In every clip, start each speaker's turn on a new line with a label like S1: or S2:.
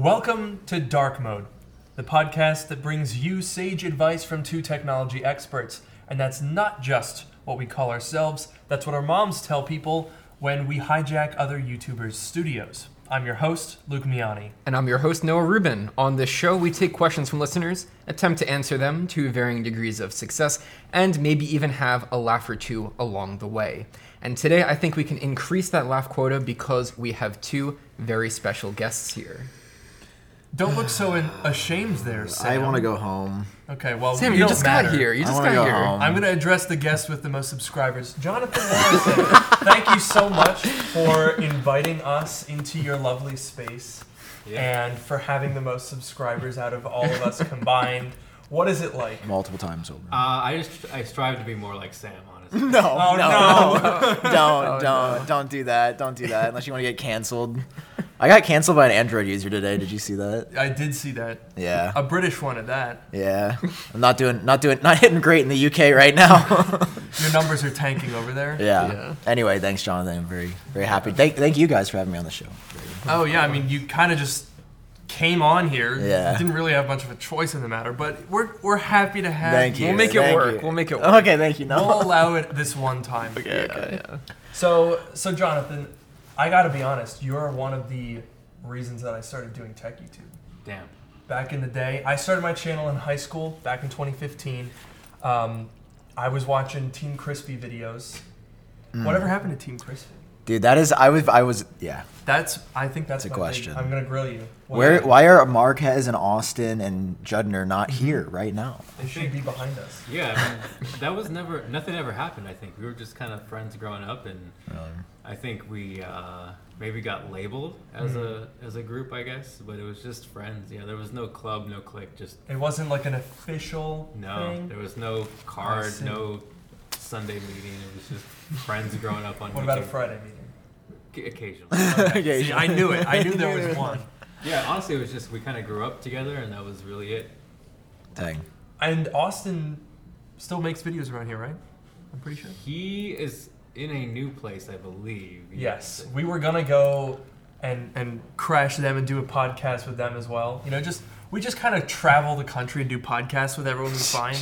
S1: Welcome to Dark Mode, the podcast that brings you sage advice from two technology experts. And that's not just what we call ourselves, that's what our moms tell people when we hijack other YouTubers' studios. I'm your host, Luke Miani.
S2: And I'm your host, Noah Rubin. On this show, we take questions from listeners, attempt to answer them to varying degrees of success, and maybe even have a laugh or two along the way. And today, I think we can increase that laugh quota because we have two very special guests here.
S1: Don't look so in- ashamed there, Sam.
S3: I want to go home.
S1: Okay, well,
S2: Sam,
S1: you
S2: you just
S1: matter.
S2: got here. You
S3: I
S2: just got
S3: go
S2: here.
S3: home.
S1: I'm going to address the guest with the most subscribers. Jonathan Morrison, thank you so much for inviting us into your lovely space and for having the most subscribers out of all of us combined. What is it like?
S3: Multiple times over.
S4: Uh, I just I strive to be more like Sam, honestly.
S3: no,
S1: Oh,
S3: no, don't, don't, don't do that. Don't do that unless you want to get canceled. I got canceled by an Android user today. Did you see that?
S1: I did see that.
S3: Yeah,
S1: A British one at that.
S3: yeah. I'm not doing, not doing, not hitting great in the UK right now.
S1: Your numbers are tanking over there.
S3: yeah.
S2: Yeah.
S3: Anyway, thanks, Jonathan. I'm very, very happy. Thank, thank you guys for having me on the show.
S1: Oh, yeah. I mean, you kind of just came on here.
S3: Yeah.
S1: Didn't really have much of a choice in the matter, but we're, we're happy to have
S3: Thank you.
S2: We'll make it
S3: Thank
S2: work.
S3: you.
S2: We'll make it work.
S3: Okay, thank you. No.
S1: We'll allow it this one time.
S3: Okay,
S2: Yeah,
S3: okay.
S2: yeah.
S1: So, so Jonathan, I got to be honest. You're one of the reasons that I started doing tech YouTube.
S4: Damn.
S1: Back in the day, I started my channel in high school back in 2015. Um, I was watching Team Crispy videos.
S3: Mm.
S1: Whatever happened to Team Crispy?
S3: Dude, that is. I was. I was. Yeah.
S1: That's. I think that's
S3: It's a question.
S1: big- I'm gonna grill you. What
S3: Where?
S1: happened?
S3: Why are Marques and Austin and Judner not here right now?
S1: They should be behind us.
S4: Yeah, I mean, that was never nothing ever happened. I think we were just kind of friends growing up, and I think we uh, maybe got labeled as a as a group, I guess. But it was just friends. Yeah, there was no club, no clique, just
S1: It wasn't like an official
S4: no.
S1: thing.
S4: There was no card, no Sunday meeting. It was just friends growing up on.
S1: What about a Friday meeting?
S4: C- Occasionally.
S3: Okay,
S1: See, I knew it. I knew there was one.
S4: yeah, honestly, it was just we kind of grew up together, and that was really it.
S3: Dang.
S1: And Austin still makes videos around here, right? I'm pretty sure.
S4: He is in a new place, I believe.
S1: Yes, we were gonna go and and crash them and do a podcast with them as well. You know, just we just kind of travel the country and do podcasts with everyone we find.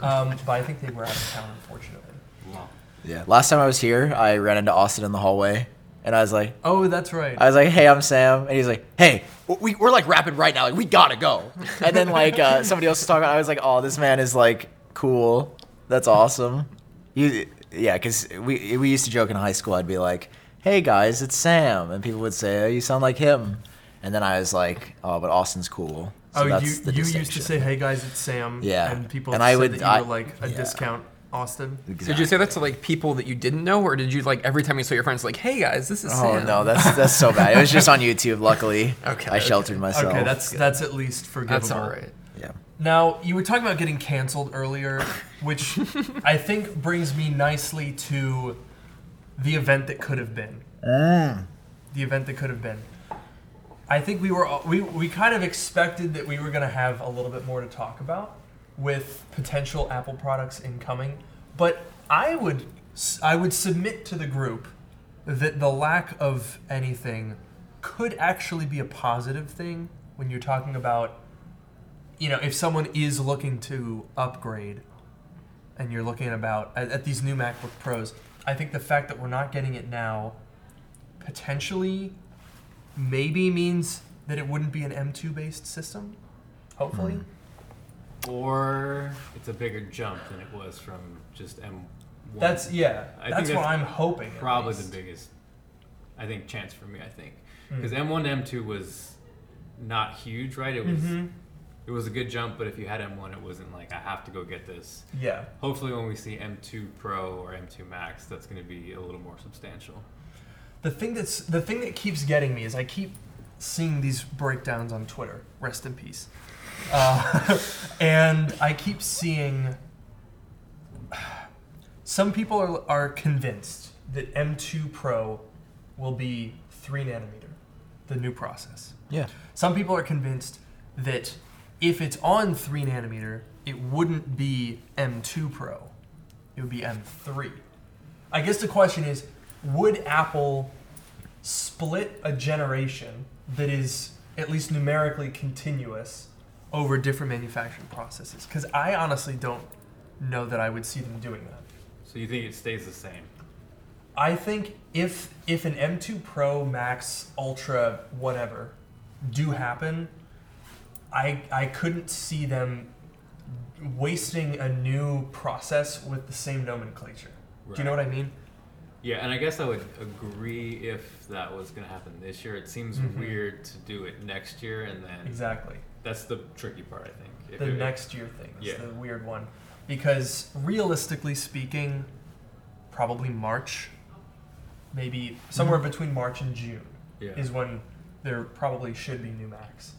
S1: Um, but I think they were out of town, unfortunately.
S4: Wow.
S3: Yeah. Last time I was here, I ran into Austin in the hallway, and I was like,
S1: Oh, that's right.
S3: I was like, "Hey, I'm Sam," and he's like, "Hey, we, we're like rapping right now. Like, we gotta go." And then like uh, somebody else was talking. I was like, "Oh, this man is like cool. That's awesome." You, yeah, because we we used to joke in high school. I'd be like, "Hey guys, it's Sam," and people would say, "Oh, you sound like him." And then I was like, "Oh, but Austin's cool." So
S1: oh,
S3: that's
S1: you
S3: the
S1: you used to say, "Hey guys, it's Sam."
S3: Yeah.
S1: And people
S3: And
S1: said
S3: I would-
S1: that you
S3: I-
S1: were like a
S3: yeah.
S1: discount, Austin.
S2: So did you say that to like people that you didn't know, or did you like every time you saw your friends like, "Hey guys, this is Sam?
S3: Oh
S2: Sam."
S3: no, that's that's so bad. It was just on YouTube. Luckily,
S2: Okay,
S3: I
S2: okay.
S3: sheltered myself.
S1: Okay, that's that's at least forgivable.
S2: that's all right.
S1: Now, you were talking about getting canceled earlier, which I think brings me nicely to the event that could have been.
S3: Mm.
S1: The event that could have been. I think we were we we kind of expected that we were going to have a little bit more to talk about with potential Apple products incoming, but I would I would submit to the group that the lack of anything could actually be a positive thing when you're talking about you know, if someone is looking to upgrade and you're looking about at, at these new MacBook Pros, I think the fact that we're not getting it now potentially maybe means that it wouldn't be an M2 based system. Hopefully.
S4: Or it's a bigger jump than it was from just M1.
S1: That's yeah.
S4: I think
S1: that's what I'm hoping.
S4: probably the biggest, I think, chance for me. I think
S1: Hmm.
S4: because M1 M2 was not huge, right? It was
S1: Mhm.
S4: It was a good jump, but if you had M1, it wasn't like I have to go get this.
S1: Yeah.
S4: Hopefully, when we see M2 Pro or M2 Max, that's going to be a little more substantial.
S1: The thing that's the thing that keeps getting me is I keep seeing these breakdowns on Twitter. Rest in peace. Uh, and I keep seeing some people are, are convinced that M2 Pro will be three nanometer, the new process.
S3: Yeah.
S1: Some people are convinced that if it's on three nanometer, it wouldn't be M2 Pro, it would be M3. I guess the question is would Apple split a generation that is at least numerically continuous over different manufacturing processes. Because I honestly don't know that I would see them doing that.
S4: So you think it stays the same?
S1: I think if if an M2 Pro Max Ultra whatever do happen, I I couldn't see them wasting a new process with the same nomenclature. Do you know what I mean?
S4: Yeah, and I guess I would agree if that was going to happen this year. It seems
S1: Mhm.
S4: weird to do it next year, and then
S1: Exactly.
S4: that's the tricky part, I think. If
S1: The
S4: it-
S1: next year thing is
S4: Yeah.
S1: the weird one. Because realistically speaking, probably March, maybe somewhere between March and June.
S4: yeah.
S1: is when there probably should be new Macs.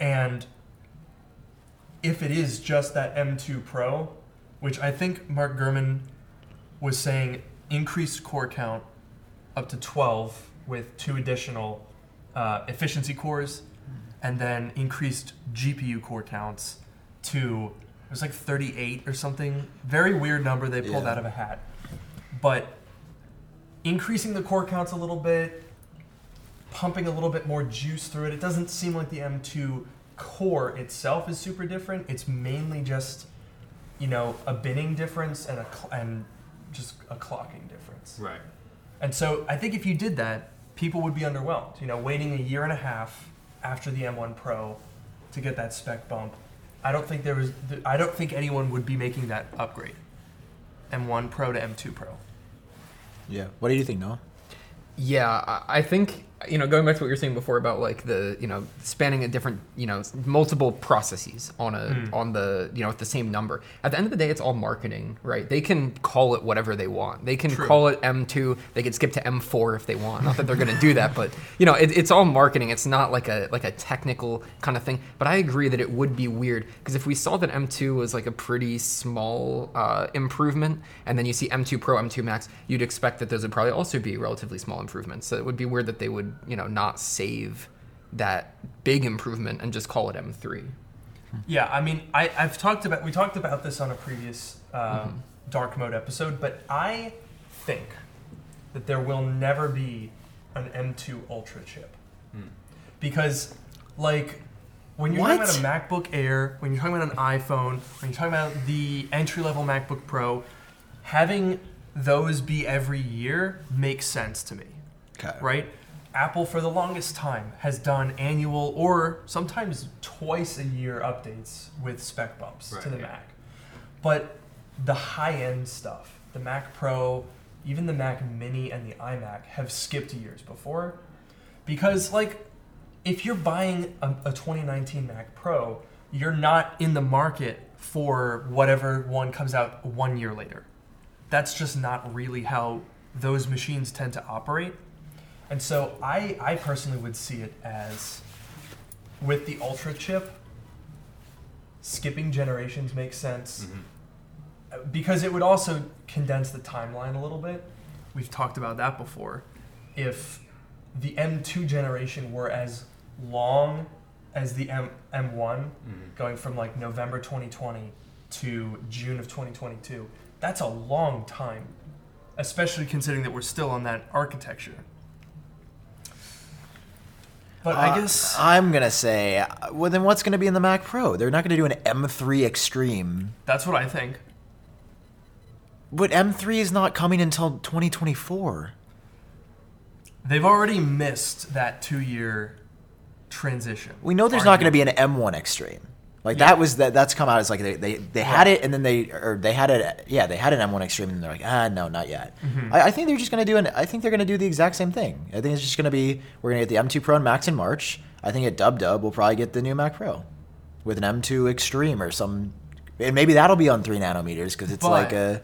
S1: And if it is just that M2 Pro, which I think Mark Gurman was saying increased core count up to 12 with two additional uh, efficiency cores, and then increased GPU core counts to it was like 38 or something. Very weird number they pulled
S3: Yeah.
S1: out of a hat. But increasing the core counts a little bit, pumping a little bit more juice through it. It doesn't seem like the M2 core itself is super different. It's mainly just, you know, a binning difference and a cl- and just a clocking difference.
S4: right.
S1: And so I think if you did that, people would be underwhelmed. You know, waiting a year and a half after the M1 Pro to get that spec bump. I don't think there was. I don't think anyone would be making that upgrade. M1 Pro to M2 Pro.
S3: Yeah. What do you think, Noah?
S2: Yeah, I I think you know going back to what you were saying before about like the you know spanning a different you know multiple processes on a
S1: Mm.
S2: on the you know with the same number. At the end of the day, it's all marketing, right? They can call it whatever they want. They can
S1: True.
S2: call it M2. They can skip to M4 if they want. Not that they're going to do that, but you know it, it's all marketing. It's not like a like a technical kind of thing. But I agree that it would be weird because if we saw that M2 was like a pretty small uh, improvement, and then you see M2 Pro, M2 Max, you'd expect that those would probably also be relatively small improvements. So it would be weird that they would, you know, not save that big improvement and just call it M3.
S1: Yeah, I mean, I, I've talked about we talked about this on a previous uh, dark mode episode, but I think that there will never be an M2 Ultra chip
S4: Hmm.
S1: because, like, when you're talking about a MacBook Air, when you're talking about an iPhone, when you're talking about the entry level MacBook Pro, having those be every year makes sense to me
S3: Okay.
S1: right? Apple, for the longest time, has done annual or sometimes twice a year updates with spec bumps to the
S4: yeah.
S1: Mac. But the high end stuff, the Mac Pro, even the Mac Mini and the iMac, have skipped years before. Because, like, if you're buying a, a 2019 Mac Pro, you're not in the market for whatever one comes out one year later. That's just not really how those machines tend to operate. And so I, I personally would see it as with the Ultra chip, skipping generations makes sense
S4: Mhm.
S1: Uh, because it would also condense the timeline a little bit. We've talked about that before. If the M2 generation were as long as the M, M1,
S4: Mhm.
S1: going from like November 2020 to June of 2022, that's a long time, especially considering that we're still on that architecture. But
S3: Uh,
S1: I guess
S3: I'm gonna say, well, then what's gonna be in the Mac Pro? They're not gonna do an M3 Extreme,
S1: that's what I think.
S3: but M3 is not coming until 2024.
S1: They've already missed that two year transition.
S3: We know there's not gonna be an M1 Extreme. Like
S1: Yeah.
S3: that was that. That's come out as like they they, they had it and then they or they had it. Yeah, they had an M1 Extreme and they're like, ah, no, not yet.
S1: Mm-hmm.
S3: I, I think they're just gonna do an. I think they're gonna do the exact same thing. I think it's just gonna be we're gonna get the M2 Pro and Max in March. I think at Dub Dub we'll probably get the new Mac Pro with an M2 Extreme or some. And maybe that'll be on three nanometers because it's
S1: But-
S3: like a.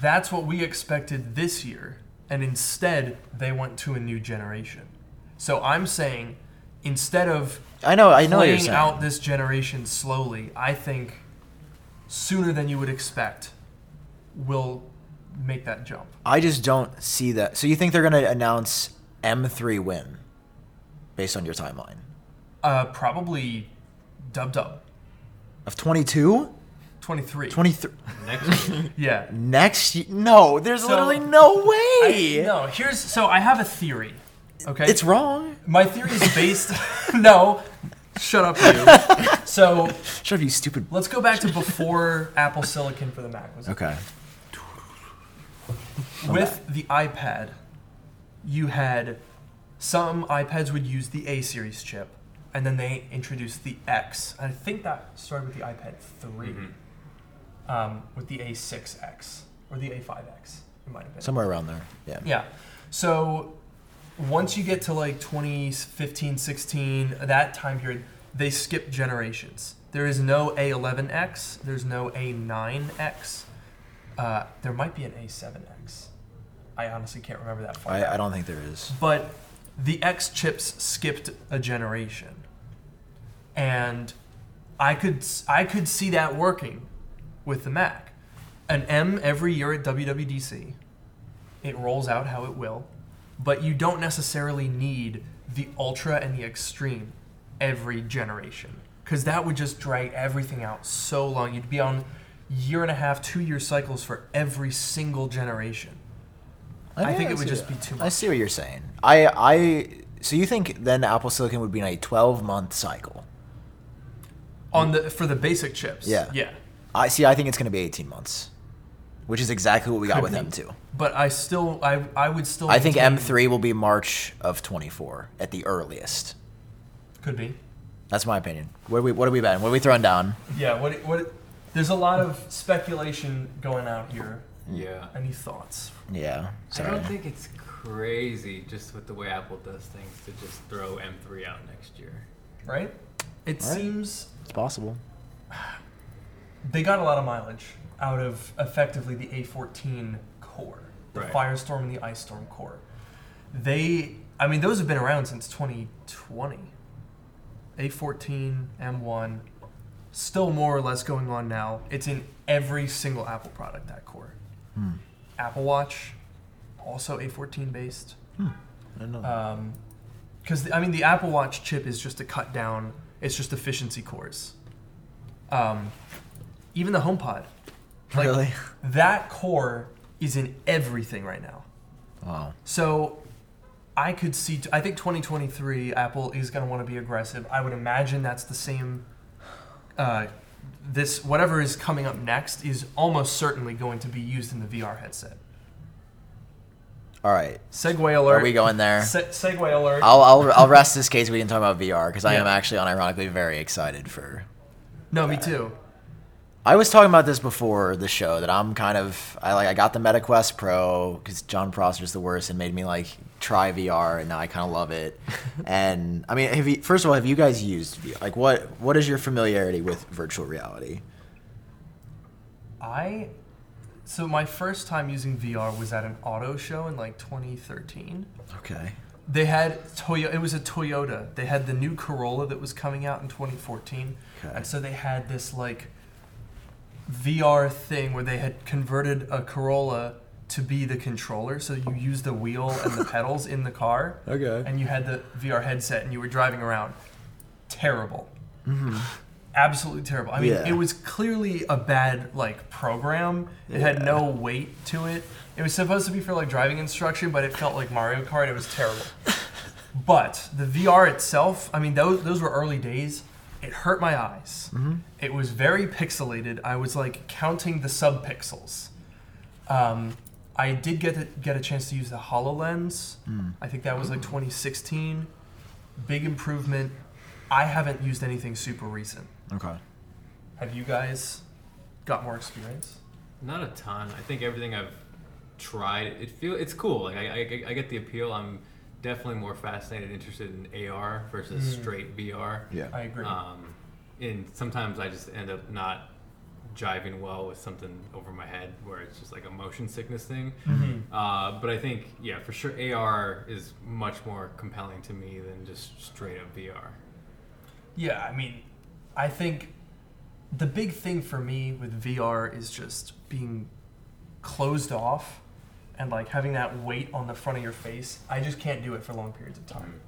S1: That's what we expected this year, and instead they went to a new generation. So I'm saying, instead of
S3: I know. I know you're
S1: playing
S3: saying.
S1: out this generation slowly, I think sooner than you would expect, we'll make that jump.
S3: I just don't see that. So you think they're gonna announce M3 win, based on your timeline
S1: Uh, probably dub dub
S3: of 22,
S1: 23.
S3: 23
S4: Next year.
S1: Yeah.
S3: next? No, there's
S1: So-
S3: literally no
S1: I,
S3: way.
S1: no, here's so I have a theory, Okay,
S3: It's wrong.
S1: my theory is based. no, shut up, you. So
S3: Shut up, you stupid.
S1: let's go back to before Apple Silicon for the Mac was
S3: Okay.
S1: with the iPad, you had some iPads would use the A series chip, and then they introduced the X. I think that started with the iPad 3,
S4: Mhm.
S1: um, with the A6X or the A5X. It might have been.
S3: Somewhere around there. Yeah.
S1: Yeah. So once you get to like 2015, 16, that time period, they skip generations. There is no A11X. There's no A9X. Uh, there might be an A7X. I honestly can't remember that far.
S3: I,
S1: back.
S3: I don't think there is.
S1: But the X chips skipped a generation, and I could I could see that working with the Mac. An M every year at WWDC, it rolls out how it will, but you don't necessarily need the Ultra and the Extreme every generation because that would just drag everything out so long. You'd be on year and a half, two year cycles for every single generation. I think it would just be too much.
S3: I see what you're saying. I I so you think then Apple Silicon would be in a 12 month cycle?
S1: On the for the basic chips.
S3: Yeah.
S1: Yeah.
S3: I see. I think it's going to be 18 months, which is exactly what we got with
S1: be.
S3: M2.
S1: But I still I I would still
S3: I think
S1: maintain-
S3: M3 will be March of 24 at the earliest.
S1: could be.
S3: That's my opinion. What are we What are we betting? What are we throwing down?
S1: Yeah, what what there's a lot of speculation going out here.
S4: Yeah.
S1: Any thoughts?
S3: Yeah. Sorry.
S4: I don't think it's crazy just with the way Apple does things to just throw M3 out next year.
S1: Right? It
S3: All right.
S1: seems
S3: it's possible.
S1: they got a lot of mileage out of effectively the A14 core, the
S4: Right.
S1: Firestorm and the Ice Storm core. They, I mean, those have been around since 2020. A14, M1, still more or less going on now. It's in every single Apple product, that core.
S3: Hmm.
S1: Apple Watch, also A14 based.
S3: I don't know.
S1: Because, I mean, the Apple Watch chip is just to cut down, it's just efficiency cores. Um, even the HomePod. Like,
S3: really?
S1: That core is in everything right now.
S3: Wow.
S1: So I could see, I think 2023, Apple is going to want to be aggressive. I would imagine that's the same. Uh, this, whatever is coming up next, is almost certainly going to be used in the VR headset.
S3: All right.
S1: Segue alert.
S3: Are we going there?
S1: Se- segue alert.
S3: I'll, I'll, I'll rest this case we can talk about VR because I am actually unironically very excited for.
S1: no, me too.
S3: I was talking about this before the show that I'm kind of I like I got the MetaQuest Pro because Jon Prosser's the worst and made me like try VR and now I kind of love it. and I mean, have you, first of all, have you guys used VR? Like, what what is your familiarity with virtual reality?
S1: I so my first time using VR was at an auto show in like 2013.
S3: Okay.
S1: They had Toyota. It was a Toyota. They had the new Corolla that was coming out in 2014,
S3: Okay.
S1: and so they had this like VR thing where they had converted a Corolla to be the controller. So you use the wheel and the pedals in the car,
S3: Okay.
S1: and you had the VR headset, and you were driving around. Terrible.
S3: Mm-hmm.
S1: Absolutely terrible. I mean,
S3: Yeah.
S1: it was clearly a bad like program. It had no weight to it. It was supposed to be for like driving instruction, but it felt like Mario Kart. It was terrible. but the VR itself, I mean, those those were early days. It hurt my eyes. It was very pixelated. I was like counting the subpixels. Um, I did get to, get a chance to use the Hololens. I think that was like 2016. Big improvement. I haven't used anything super recent.
S3: Okay.
S1: Have you guys got more experience?
S4: Not a ton. I think everything I've tried, it feel it's cool. Like I, I, I get the appeal. I'm definitely more fascinated, interested in AR versus
S1: Mm.
S4: straight VR.
S3: Yeah.
S1: I agree.
S4: Um, and sometimes I just end up not jiving well with something over my head, where it's just like a motion sickness thing.
S1: Mm-hmm.
S4: Uh, but I think, yeah, for sure, AR is much more compelling to me than just straight up VR.
S1: Yeah, I mean, I think the big thing for me with VR is just being closed off and like having that weight on the front of your face. I just can't do it for long periods of time.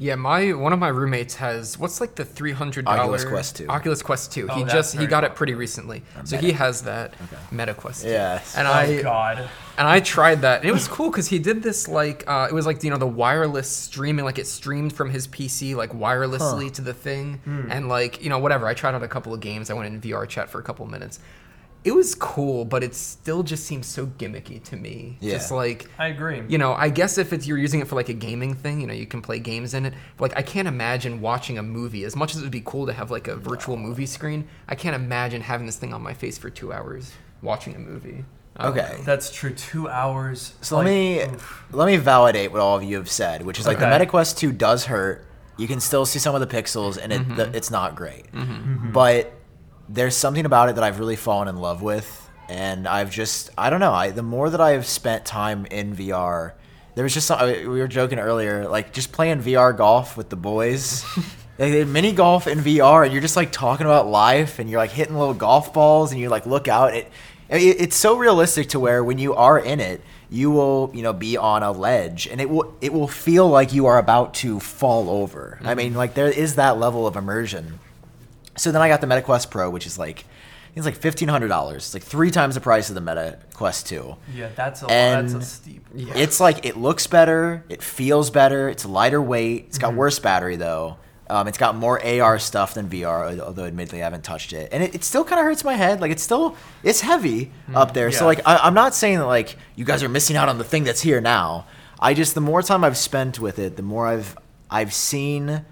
S2: Yeah, my one of my roommates has what's like the three hundred dollar
S3: Oculus Quest 2.
S2: Oculus Quest Two.
S1: Oh,
S2: he
S1: that's
S2: just he
S1: very
S2: got it pretty recently, so he has that Meta Quest. 2.
S3: Yes.
S2: and
S1: oh
S2: I
S1: God.
S2: and I tried that. And it was cool because he did this like uh, it was like you know the wireless streaming, like it streamed from his PC like wirelessly to the thing,
S3: Hmm.
S2: and like you know whatever. I tried out a couple of games. I went in VR chat for a couple of minutes. It was cool, but it still just seems so gimmicky to me.
S3: Yeah.
S2: Just like
S1: I agree.
S2: you know, I guess if it's you're using it for like a gaming thing, you know, you can play games in it. But like, I can't imagine watching a movie. As much as it would be cool to have like a virtual movie screen, I can't imagine having this thing on my face for two hours watching a movie.
S3: Okay.
S2: know.
S1: That's true. Two hours.
S3: So
S1: like,
S3: let me
S1: oof.
S3: let me validate what all of you have said, which is like
S1: Okay.
S3: the MetaQuest 2 does hurt. You can still see some of the pixels, and it the, mm-hmm. it's not great. Mm-hmm. But there's something about it that I've really fallen in love with, and I've just I don't know. I the more that I've spent time in VR, there was just some, I- we were joking earlier, like just playing VR golf with the boys. Like, they mini golf in VR, and you're just like talking about life, and you're like hitting little golf balls, and you like look out. It, it it's so realistic to where when you are in it, you will you know be on a ledge, and it will it will feel like you are about to fall over. I mm-hmm. mean, like there is that level of immersion. So then I got the Meta Quest Pro, which is like it's like fifteen hundred dollars. It's like three times the price of the Meta Quest Two.
S1: Yeah, that's a
S3: And-
S1: that's a steep.
S2: Yeah.
S3: It's like it looks better, it feels better, it's lighter weight. It's got worse battery though. Um, it's got more AR stuff than VR, although admittedly I haven't touched it, and it, it still kind of hurts my head. Like it's still it's heavy up there. So like I, I'm not saying that like you guys are missing out on the thing that's here now. I just the more time I've spent with it, the more I've I've seen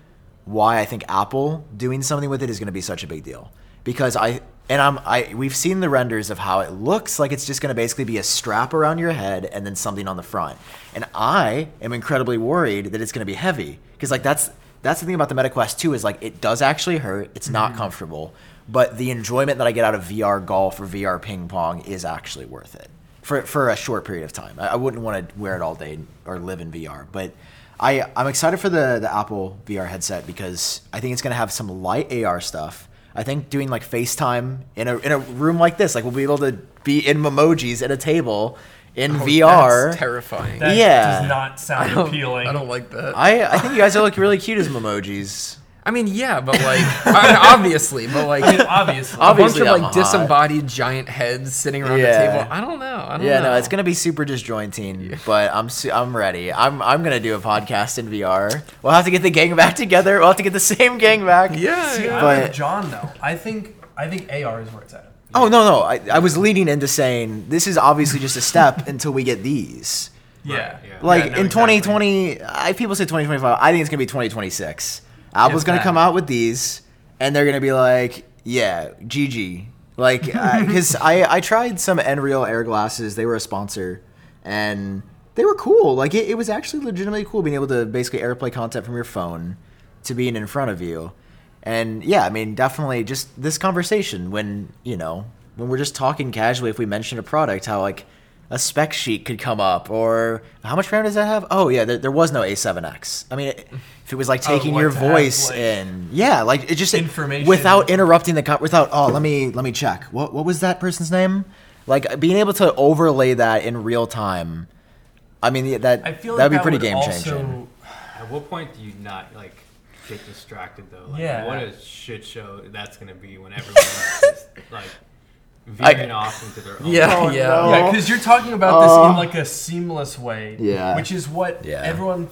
S3: why I think Apple doing something with it is going to be such a big deal because I and I'm I we've seen the renders of how it looks like it's just going to basically be a strap around your head and then something on the front. And I am incredibly worried that it's going to be heavy because like that's that's the thing about the MetaQuest 2 is like it does actually hurt. It's not mm-hmm. comfortable, but the enjoyment that I get out of VR golf or VR ping pong is actually worth it for for a short period of time. I, I wouldn't want to wear it all day or live in VR, but I I'm excited for the the Apple VR headset because I think it's gonna have some light AR stuff. I think doing like FaceTime in a in a room like this, like we'll be able to be in emojis at a table in oh, VR.
S2: That's terrifying.
S1: That
S3: Yeah.
S1: does not sound
S2: don't,
S1: appealing.
S2: I don't like that.
S3: I I think you guys are look really cute as emojis.
S2: I mean, yeah, but like, I mean, obviously, but like,
S1: I obviously.
S2: a bunch
S3: Obviously
S2: of
S3: I'm
S2: like
S3: hot.
S2: disembodied giant heads sitting around
S3: Yeah.
S2: the table. I don't know. I don't
S3: Yeah,
S2: know.
S3: no, it's gonna be super disjointing, but I'm su- I'm ready. I'm I'm gonna do a podcast in VR. We'll have to get the gang back together. We'll have to get the same gang back.
S2: Yeah,
S1: See,
S2: yeah.
S1: I'm
S3: But-
S1: with John though. I think I think AR is where it's at.
S3: Oh no no, I, I was leading into saying this is obviously just a step until we get these.
S1: Yeah.
S4: Right, yeah.
S3: Like
S1: Yeah, no,
S3: in
S1: exactly.
S3: 2020, I, people say 2025. I think it's gonna be 2026. Apple's gonna come out with these, and they're gonna be like, yeah, GG. Like, because I I tried some Nreal Air glasses. They were a sponsor, and they were cool. Like it, it was actually legitimately cool being able to basically AirPlay content from your phone to being in front of you. And yeah, I mean, definitely just this conversation when, you know, when we're just talking casually, if we mention a product, how like a spec sheet could come up or how much RAM does that have? Oh, yeah, there, there was no A7X. I mean, it, if it was like
S1: Oh,
S3: taking your
S1: to have,
S3: voice
S1: like,
S3: in, yeah, like it just
S1: information.
S3: without interrupting the con- without oh, let me let me check. What what was that person's name? Like being able to overlay that in real time. I mean, that
S1: I feel
S3: that'd
S1: like
S3: be pretty game changing.
S4: At what point do you not like get distracted though? Like,
S1: Yeah.
S4: What a shit show that's gonna be when everyone just like veering off into their own.
S2: Yeah,
S3: Oh,
S2: yeah.
S3: no.
S1: Yeah, because you're talking about this
S3: Uh,
S1: in like a seamless way.
S3: Yeah.
S1: Which is what
S3: Yeah.
S1: everyone,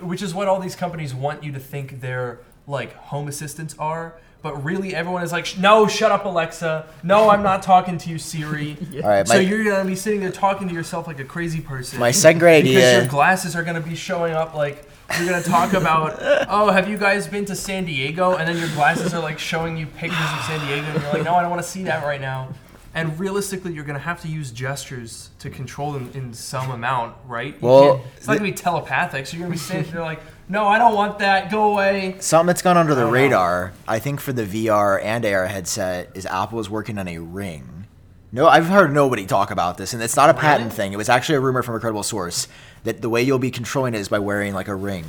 S1: which is what all these companies want you to think their like home assistants are. But really, everyone is like, no, shut up, Alexa. No, I'm not talking to you, Siri.
S3: All right,
S1: So
S3: my-
S1: you're gonna be sitting there talking to yourself like a crazy person.
S3: My second grade
S1: because
S3: idea.
S1: your glasses are gonna be showing up like you're gonna talk about oh have you guys been to san diego and then your glasses are like showing you pictures of san diego and you're like no i don't want to see that right now and realistically you're gonna have to use gestures to control them in some amount right You
S3: Well,
S1: it's not gonna be telepathic so you're gonna be sitting there like no i don't want that go away
S3: Something that's gone under the
S1: I don't know.
S3: radar, I think, for the VR and AR headset is Apple is working on a ring. No, I've heard nobody talk about this, and it's not a patent
S1: Really?
S3: thing. It was actually a rumor from a credible source that the way you'll be controlling it is by wearing like a ring.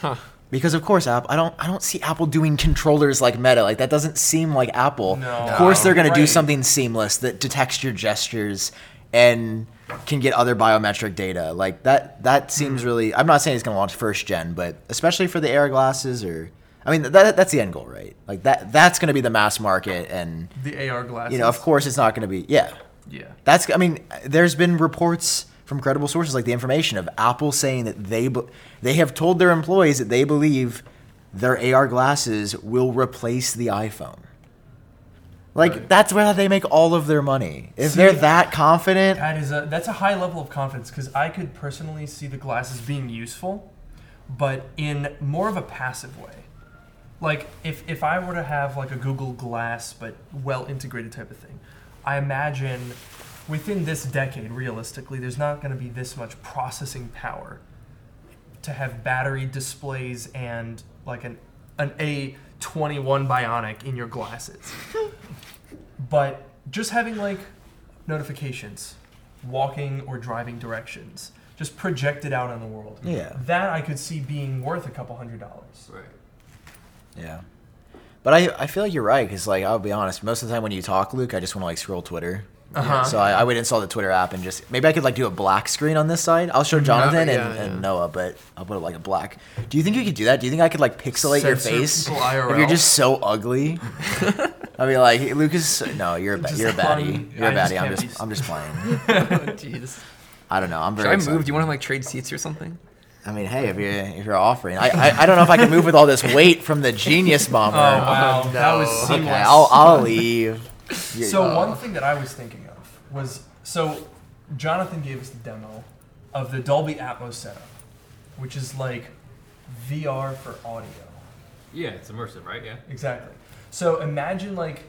S2: Huh.
S3: Because of course, Apple. I don't. I don't see Apple doing controllers like Meta. Like that doesn't seem like Apple.
S1: No.
S3: of course, they're gonna do something seamless that detects your gestures and can get other biometric data. Like that that seems hmm. really I'm not saying it's going to launch first gen, but especially for the AR glasses or I mean that that's the end goal, right? Like that that's going to be the mass market and
S1: The AR glasses.
S3: you know, of course it's not going to be yeah.
S1: Yeah.
S3: That's I mean there's been reports from credible sources like the information of Apple saying that they be- they have told their employees that they believe their AR glasses will replace the iPhone. Like
S4: Right.
S3: that's where they make all of their money. If
S1: See,
S3: they're that confident,
S1: That is a that's a high level of confidence because I could personally see the glasses being useful, but in more of a passive way. Like if if I were to have like a Google Glass but well integrated type of thing, I imagine within this decade, realistically, there's not going to be this much processing power to have battery displays and like an an A21 Bionic in your glasses. but just having like notifications, walking or driving directions, just projected out on the world.
S3: Yeah.
S1: That I could see being worth a couple hundred dollars.
S4: Right.
S3: yeah. But I, I feel like you're right because like I'll be honest, most of the time when you talk, Luke, I just want to like scroll Twitter.
S1: Uh-huh.
S3: So I, I would install the Twitter app and just maybe I could like do a black screen on this side. I'll show Jonathan
S2: yeah,
S3: and,
S2: yeah.
S3: and Noah, but I'll put it like a black. Do you think you could do that? Do you think I could like pixelate your face if you're just so ugly? I mean, like hey, Lucas. No, you're a ba- you're a baddie.
S1: un-
S3: You're a
S1: I just
S3: baddie. I'm just
S1: be-
S3: I'm just playing.
S2: Oh, Jeez.
S3: I don't know. I'm
S2: Should
S3: very.
S2: I
S3: excited.
S2: move? Do you want to like trade seats or something?
S3: I mean, hey, if you're if you're offering, I, I I don't know if I can move with all this weight from the Genius Bomber.
S1: Oh wow, that was
S2: no.
S1: seamless.
S3: Okay, I'll I'll leave. You-
S1: So
S3: uh,
S1: one thing that I was thinking of was so Jonathan gave us the demo of the Dolby Atmos setup, which is like VR for audio.
S4: Yeah, it's immersive, right? Yeah.
S1: Exactly. So imagine like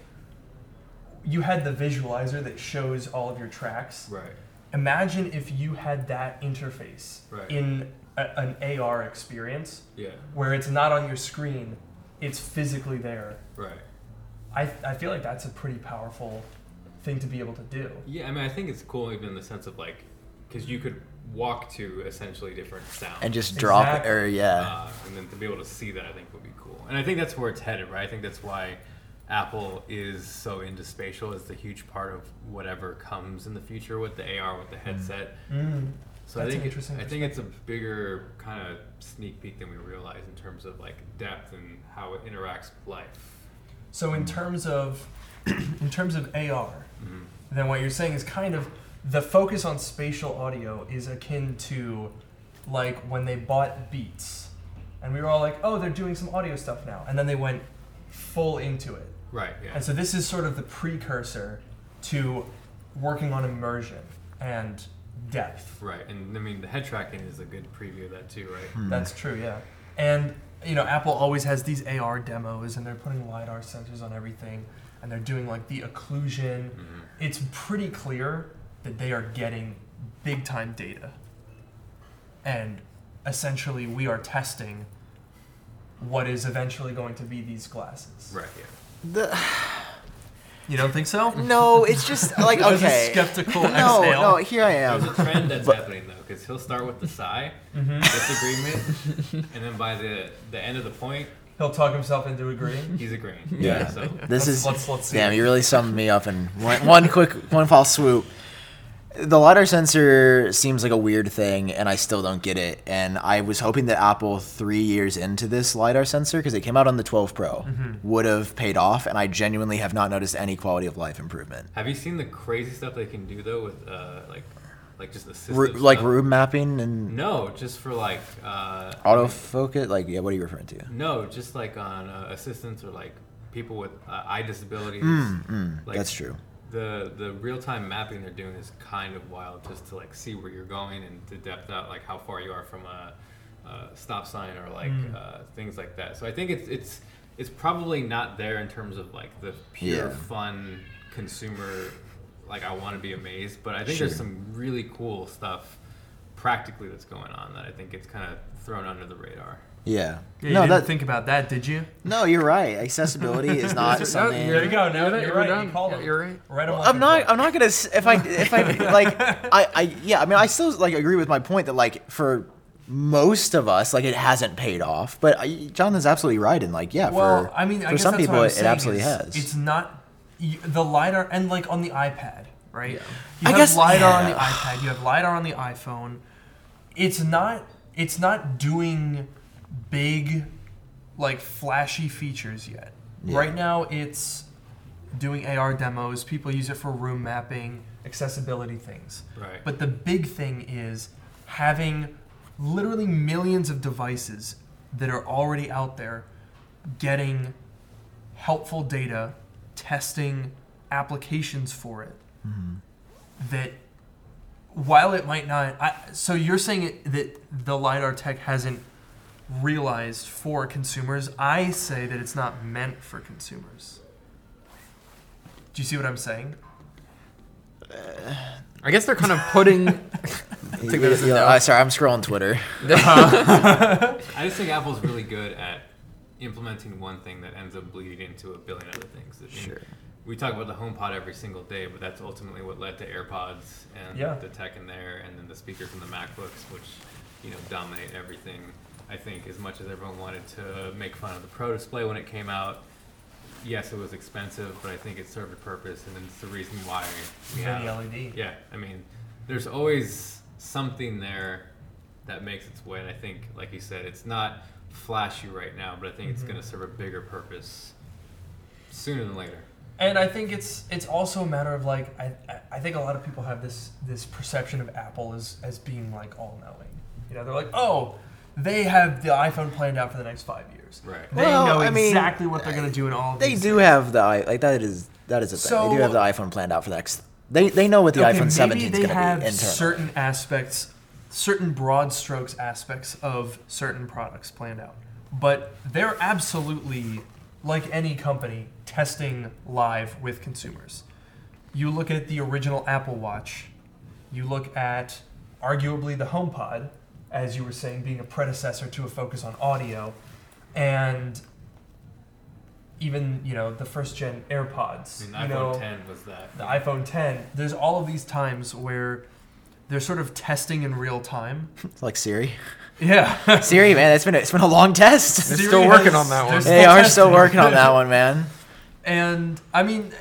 S1: you had the visualizer that shows all of your tracks.
S4: Right.
S1: Imagine if you had that interface
S4: Right.
S1: in a, an AR experience
S4: Yeah.
S1: where it's not on your screen, it's physically there.
S4: Right.
S1: I, I feel like that's a pretty powerful thing to be able to do.
S4: Yeah, I mean, I think it's cool even in the sense of like, because you could walk to essentially different sounds.
S3: and just drop
S1: Exactly.
S3: or yeah.
S4: uh, and then to be able to see that, I think would be cool. And I think that's where it's headed, right? I think that's why Apple is so into spatial. It's a huge part of whatever comes in the future with the AR, with the headset.
S1: Mm.
S4: So
S1: That's
S4: I
S1: an
S4: think
S1: interesting
S4: I think it's a bigger kind of sneak peek than we realize in terms of like depth and how it interacts with life.
S1: So in terms of in terms of AR,
S4: Mhm.
S1: then what you're saying is kind of the focus on spatial audio is akin to like when they bought Beats, and we were all like, oh, they're doing some audio stuff now, and then they went full into it.
S4: Right. Yeah.
S1: And so this is sort of the precursor to working on immersion and depth.
S4: Right, and I mean the head tracking is a good preview of that too, right?
S3: Hmm.
S1: That's true, yeah. And you know, Apple always has these AR demos, and they're putting lidar sensors on everything, and they're doing like the occlusion.
S4: Mhm.
S1: It's pretty clear that they are getting big time data, and essentially we are testing what is eventually going to be these glasses.
S4: Right. Yeah.
S3: The,
S1: You don't think so?
S3: no, it's just like
S1: That was a
S3: okay.
S1: skeptical
S3: no,
S1: exhale.
S3: no, here I am.
S4: There's a trend that's
S3: But-
S4: happening though, because he'll start with the sigh
S1: hmm
S4: disagreement, and then by the the end of the point,
S1: He'll talk himself into agreeing.
S4: he's agreeing.
S3: Yeah.
S4: So
S3: This
S1: Let's-
S3: is
S1: let's- let's see
S3: damn.
S1: it.
S3: You really summed me up in one, one quick one foul swoop. The lidar sensor seems like a weird thing, and I still don't get it. And I was hoping that Apple, three years into this lidar sensor, because it came out on the 12 Pro,
S1: Mhm.
S3: would have paid off. And I genuinely have not noticed any quality of life improvement.
S4: have you seen the crazy stuff they can do though with uh like like just assistive
S3: Ru- like room mapping and
S4: No, just for like uh
S3: autofocus. Like, yeah, what are you referring to?
S4: No, just like on uh, assistants or like people with uh, eye disabilities.
S3: Mm, mm,
S4: Like-
S3: that's true.
S4: The the real time mapping they're doing is kind of wild, just to like see where you're going and to depth out like how far you are from a, a stop sign or like
S1: Mm.
S4: uh, things like that. So I think it's it's it's probably not there in terms of like the pure
S3: Yeah.
S4: fun consumer. Like I want to be amazed, but I think
S3: Sure.
S4: there's some really cool stuff practically that's going on that I think it's kind of thrown under the radar.
S3: Yeah.
S1: Yeah, you
S3: no,
S1: didn't
S3: that.
S1: think about that, did you?
S3: no, you're right. Accessibility is not
S2: No,
S3: something.
S1: There you go. Now
S2: You're,
S1: you're
S2: right.
S1: right. You called
S2: Yeah,
S1: him.
S2: you're right.
S1: Right on
S3: Well, I'm not.
S1: complaint.
S3: I'm not gonna. If I if I like, I I yeah. I mean, I still like agree with my point that like for most of us, like it hasn't paid off. But I, Jonathan's absolutely right. And like, yeah,
S1: Well,
S3: for
S1: I mean, I
S3: for
S1: guess
S3: some people, it, it absolutely
S1: is
S3: has.
S1: It's not the lidar, and like on the iPad, right?
S2: Yeah.
S1: You
S3: I
S1: have
S3: guess-
S1: lidar on the iPad. You have lidar on the iPhone. It's not. It's not doing big, like flashy features yet.
S3: Yeah.
S1: Right now, it's doing AR demos. People use it for room mapping, accessibility things.
S4: Right.
S1: But the big thing is having literally millions of devices that are already out there getting helpful data, testing applications for it. Hmm. That while it might not, I, so you're saying it, that the LiDAR tech hasn't realized for consumers. I say that it's not meant for consumers. Do you see what I'm saying?
S2: I guess they're kind of putting. Take that as a
S3: Yeah,
S2: no.
S3: uh, sorry, I'm scrolling Twitter.
S4: I just think Apple's really good at implementing one thing that ends up bleeding into a billion other things. I mean,
S3: Sure.
S4: We talk about the HomePod every single day, but that's ultimately what led to AirPods and
S1: Yeah.
S4: the tech in there, and then the speakers in the MacBooks, which you know dominate everything. I think as much as everyone wanted to make fun of the Pro Display when it came out, yes, it was expensive, but I think it served a purpose, and it's the reason why we
S1: Mini
S4: have
S1: LED.
S4: yeah, I mean, there's always something there that makes its way, and I think, like you said, it's not flashy right now, but I think it's
S1: Mhm.
S4: going to serve a bigger purpose sooner than later.
S1: And I think it's it's also a matter of like I, I- I think a lot of people have this this perception of Apple as as being like all knowing. You know, they're like, oh, they have the iPhone planned out for the next five years.
S4: Right.
S1: They
S3: Well,
S1: know
S3: I mean,
S1: exactly what they're gonna do in all. Of
S3: They
S1: these
S3: do
S1: things.
S3: have the i like that is that is a thing. they do have the iPhone planned out for the next. They they know what the
S1: Okay,
S3: iPhone 17 is going to
S1: have
S3: be internal.
S1: certain aspects, certain broad strokes aspects of certain products planned out, but they're absolutely like any company testing live with consumers. You look at the original Apple Watch, you look at arguably the HomePod, as you were saying, being a predecessor to a focus on audio, and even you know the first gen AirPods.
S4: I mean,
S1: you
S4: iPhone
S1: know,
S4: 10 was that.
S1: the iPhone 10, there's all of these times where they're sort of testing in real time.
S3: like Siri.
S1: Yeah.
S3: Siri, man, it's been a, it's been a long test.
S2: They're
S1: Siri
S2: still working
S1: has-
S2: on that
S1: they're
S2: one.
S1: still
S3: They are still working on that one, man.
S1: And I mean,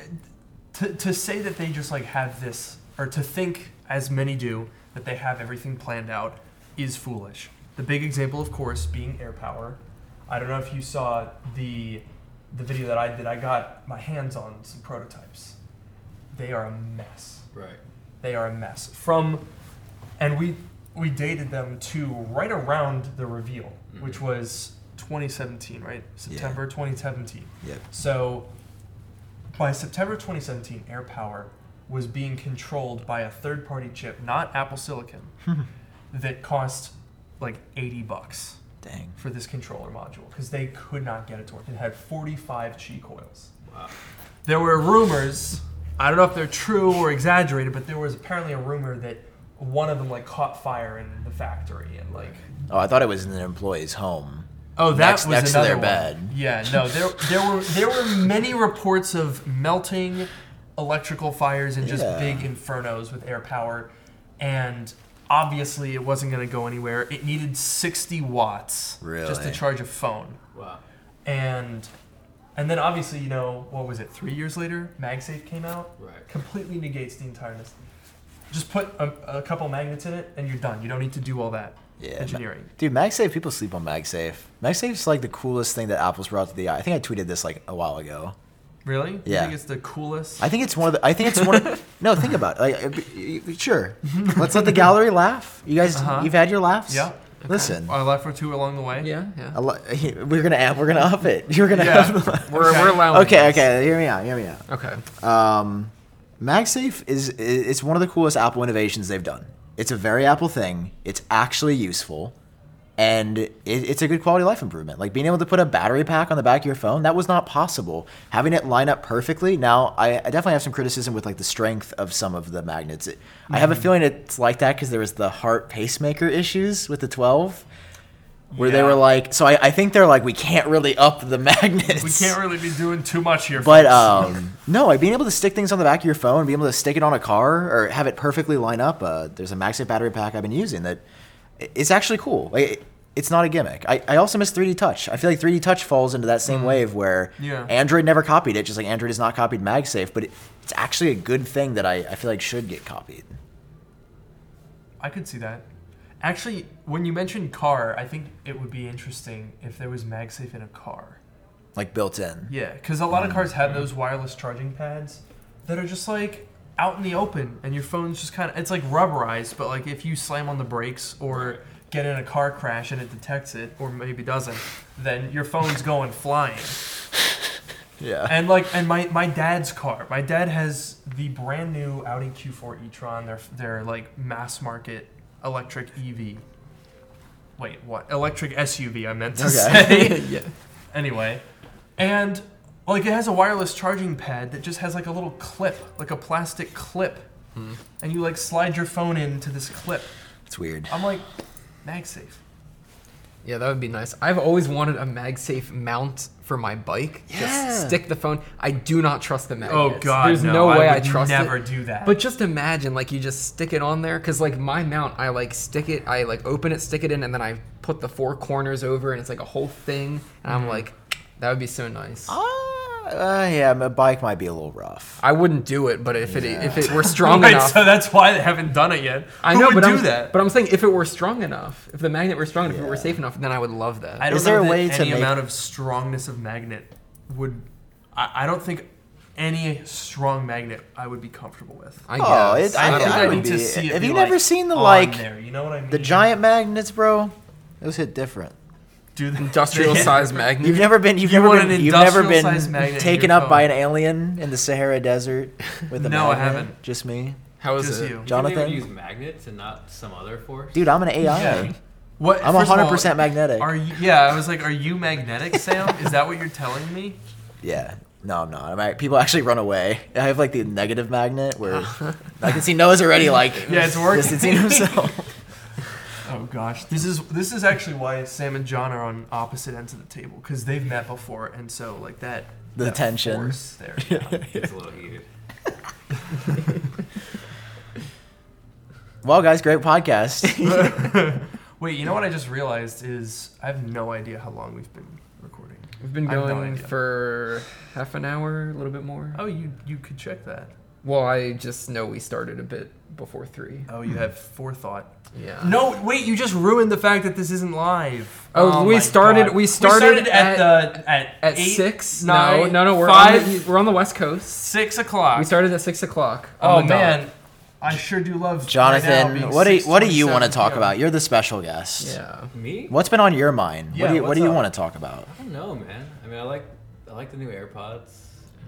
S1: to, to say that they just like have this, or to think, as many do, that they have everything planned out is foolish. The big example, of course, being AirPower. I don't know if you saw the the video that I did. I got my hands on some prototypes. They are a mess.
S4: Right.
S1: they are a mess from and we we dated them to right around the reveal which
S4: Mhm.
S1: was 2017 right september 2017
S3: Yep.
S1: so by september 2017 AirPower was being controlled by a third party chip not apple silicon that cost like 80 bucks
S3: Dang.
S1: for this controller module because they could not get it to work it had 45 Qi coils
S4: Wow.
S1: there were rumors i don't know if they're true or exaggerated but there was apparently a rumor that one of them like caught fire in the factory and like
S3: Oh, I thought it was in an employee's home.
S1: oh that
S3: Next-
S1: was
S3: next to their
S1: one.
S3: bed.
S1: yeah no there there were there were many reports of melting electrical fires and just
S3: Yeah.
S1: big infernos with AirPower and obviously it wasn't going to go anywhere it needed 60 watts just to charge a phone
S4: Wow.
S1: and and then obviously you know what was it three years later magsafe came out
S4: Right.
S1: completely negates the entireness just put a, a couple magnets in it and you're done you don't need to do all that
S3: Yeah.
S1: engineering
S3: Dude, MagSafe, people sleep on MagSafe. MagSafe's like the coolest thing that Apple's brought to the eye. I think I tweeted this like a while ago.
S1: Really you
S3: Yeah.
S1: think it's the coolest
S3: I think it's one of the. I think it's one of. no, think about it. Like, uh, b- y- sure. Let's let the gallery laugh. You guys,
S1: Uh-huh.
S3: you've had your laughs.
S1: yeah
S3: Listen,
S1: i left for two along the way
S2: Yeah, yeah.
S3: a lo- we're gonna amp, we're gonna up it. You're gonna.
S1: Yeah.
S3: Have,
S2: We're,
S1: Okay.
S2: we're allowing.
S3: okay,
S2: this.
S3: okay. Hear me out. Hear me out.
S2: Okay.
S3: Um, MagSafe is it's one of the coolest Apple innovations they've done. It's a very Apple thing. It's actually useful, and it, it's a good quality of life improvement. Like being able to put a battery pack on the back of your phone that was not possible. Having it line up perfectly. Now I, I definitely have some criticism with like the strength of some of the magnets. It- I have a feeling it's like that because there was the heart pacemaker issues with the 12. Where they were like, so I, I think they're like, we can't really up the magnets.
S1: we can't really be doing too much here
S3: But um, no, like being able to stick things on the back of your phone, being able to stick it on a car, or have it perfectly line up. Uh, there's a MagSafe battery pack I've been using that it's actually cool. Like, it's not a gimmick. I, I also miss 3D Touch. I feel like 3D Touch falls into that same mm. wave where
S1: Yeah.
S3: Android never copied it, just like Android has not copied MagSafe, but it, it's actually a good thing that I, I feel like should get copied.
S1: I could see that. Actually, when you mentioned car, I think it would be interesting if there was MagSafe in a car.
S3: Like built in.
S1: Yeah, because a lot of mm. cars have those wireless charging pads that are just like out in the open, and your phone's just kind of it's like rubberized, but like if you slam on the brakes or get in a car crash and it detects it, or maybe doesn't, then your phone's going flying.
S3: Yeah.
S1: And like, and my my dad's car, my dad has the brand new Audi Q4 e-tron. They're they're like mass market electric EV. Wait, what? Electric SUV. I meant to
S3: Okay.
S1: say.
S2: yeah.
S1: Anyway, and like it has a wireless charging pad that just has like a little clip, like a plastic clip, hmm. and you like slide your phone into this clip.
S3: It's weird.
S1: I'm like, MagSafe.
S2: Yeah, that would be nice. I've always wanted a MagSafe mount for my bike.
S3: Yeah.
S2: Just stick the phone. I do not trust the magnets.
S1: Oh God,
S2: There's
S1: no,
S2: no, way I,
S1: would
S2: trust
S1: never
S2: it.
S1: do that.
S2: But just imagine, like, you just stick it on there, because, like, my mount, I, like, stick it, I, like, open it, stick it in, and then I put the four corners over, and it's, like, a whole thing. And I'm mm-hmm. like, that would be so nice.
S3: Ah, uh, yeah, my bike might be a little rough.
S2: I wouldn't do it, but if it if it were strong
S1: Right,
S2: enough,
S1: so that's why they haven't done it yet.
S2: I
S1: Who
S2: know,
S1: would
S2: but
S1: do
S2: I'm,
S1: that.
S2: But I'm saying if it were strong enough, if the magnet were strong enough, if it were
S3: Yeah.
S2: safe enough, then I would love that.
S1: I don't
S3: Is
S1: know
S3: there a
S1: that
S3: way to
S1: any
S3: make-
S1: amount of strongness of magnet would. I, I don't think any strong magnet I would be comfortable with.
S2: I
S3: Oh,
S2: guess.
S3: it-
S1: I,
S3: I-
S1: think
S3: I
S1: I,
S3: would
S1: need to see it.
S3: have
S1: be,
S3: you never seen the,
S1: on
S3: like,
S1: there? You know what I mean?
S3: The giant magnets, bro, those hit different.
S1: Do the,
S2: industrial
S1: the-
S2: size magnet.
S3: You've never been. You've
S1: You
S3: never
S1: want
S3: been.
S1: an
S3: You've never been taken
S1: your
S3: up by an alien in the Sahara Desert with a
S1: No, I haven't.
S3: Just me,
S2: How is
S1: Just
S2: it?
S1: you.
S4: You
S3: Jonathan.
S4: can use magnets and not some other force.
S3: dude. I'm an AI.
S1: Yeah. What?
S3: I'm
S1: first of all,
S3: hundred percent magnetic.
S1: Are you? Yeah, I was like, are you magnetic, Sam? Is that what you're telling me?
S3: Yeah. No, I'm not. I'm act- people actually run away. I have like the negative magnet where I can see Noah's already like
S1: Yeah, it's working.
S3: distancing himself.
S1: Oh gosh, this is this is actually why Sam and John are on opposite ends of the table because they've met before, and so like that.
S3: The
S1: that
S3: tension.
S1: force there. yeah.
S4: It's a little heated.
S3: well, guys, great podcast.
S1: Wait, you know what I just realized is I have no idea how long we've been recording.
S2: We've been
S1: I have no
S2: going for half an hour, a little bit more.
S1: Oh, you you could check that.
S2: Well, I just know we started a bit before three.
S1: Oh, you have forethought.
S2: Yeah.
S1: No, wait, you just ruined the fact that this isn't live.
S2: Oh, we
S1: my
S2: started-
S1: God.
S2: we started
S1: at, the at
S2: At
S1: eight,
S2: six?
S1: nine,
S2: no, no, no. We're
S1: five,
S2: on the, we're on the west coast.
S1: six o'clock.
S2: We started at six o'clock. on
S1: Oh
S2: the dot.
S1: man, I sure do love right now
S3: Jonathan,
S1: being
S3: what do you, what do you want to talk
S1: PM.
S3: about? You're the special guest.
S2: Yeah.
S4: Me?
S3: What's been on your mind?
S1: Yeah,
S3: what do you What
S1: what's
S3: do you
S1: up?
S3: want to talk about?
S4: I don't know, man. I mean, I like I like the new AirPods.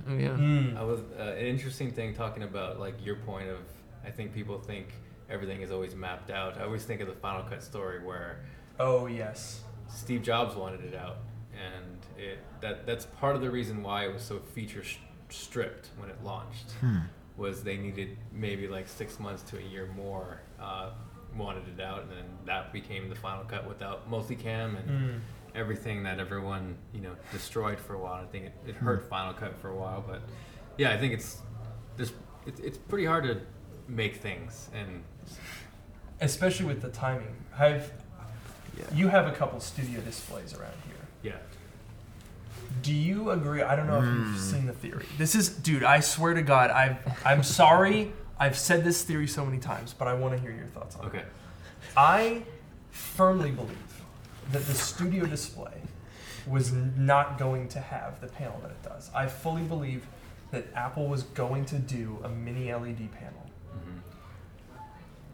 S2: Oh, yeah.
S1: Mm.
S4: I was uh, an interesting thing talking about like your point of I think people think everything is always mapped out. I always think of the Final Cut story where
S1: Oh yes.
S4: Steve Jobs wanted it out, and it that that's part of the reason why it was so feature sh- stripped when it launched. Was they needed maybe like six months to a year more, uh, wanted it out, and then that became the Final Cut without multicam and
S1: Mm.
S4: everything that everyone you know destroyed for a while. I think it, it hurt Final Cut for a while, but yeah, I think it's just it's it's pretty hard to make things and
S1: Especially with the timing. I've
S3: Yeah.
S1: you have a couple studio displays around here.
S4: yeah.
S1: Do you agree? I don't know if
S3: Hmm.
S1: you've seen the theory. This is, dude. I swear to God, I I'm sorry. I've said this theory so many times, but I want to hear your thoughts on it.
S4: Okay.
S1: I firmly believe that the studio display was not going to have the panel that it does. I fully believe that Apple was going to do a mini LED panel.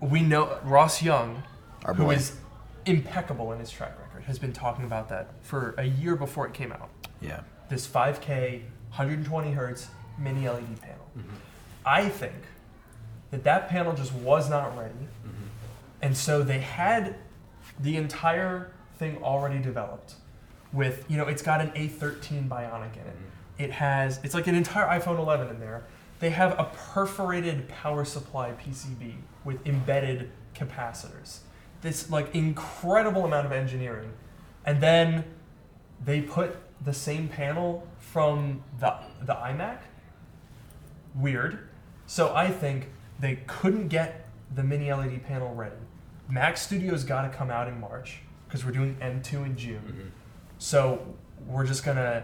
S1: We know Ross Young,
S3: Our
S1: who
S3: boy.
S1: is impeccable in his track record, has been talking about that for a year before it came out.
S3: Yeah.
S1: This 5K, 120 hertz mini LED panel.
S4: hmm
S1: I think that that panel just was not ready.
S4: hmm
S1: And so they had the entire thing already developed with, you know, it's got an A13 Bionic in it. It has, it's like an entire iPhone 11 in there. They have a perforated power supply PCB with embedded capacitors. This like incredible amount of engineering. And then they put the same panel from the the iMac. Weird. So I think they couldn't get the mini LED panel ready. Mac Studio's got to come out in March because we're doing M2 in June.
S4: Mhm.
S1: So we're just gonna.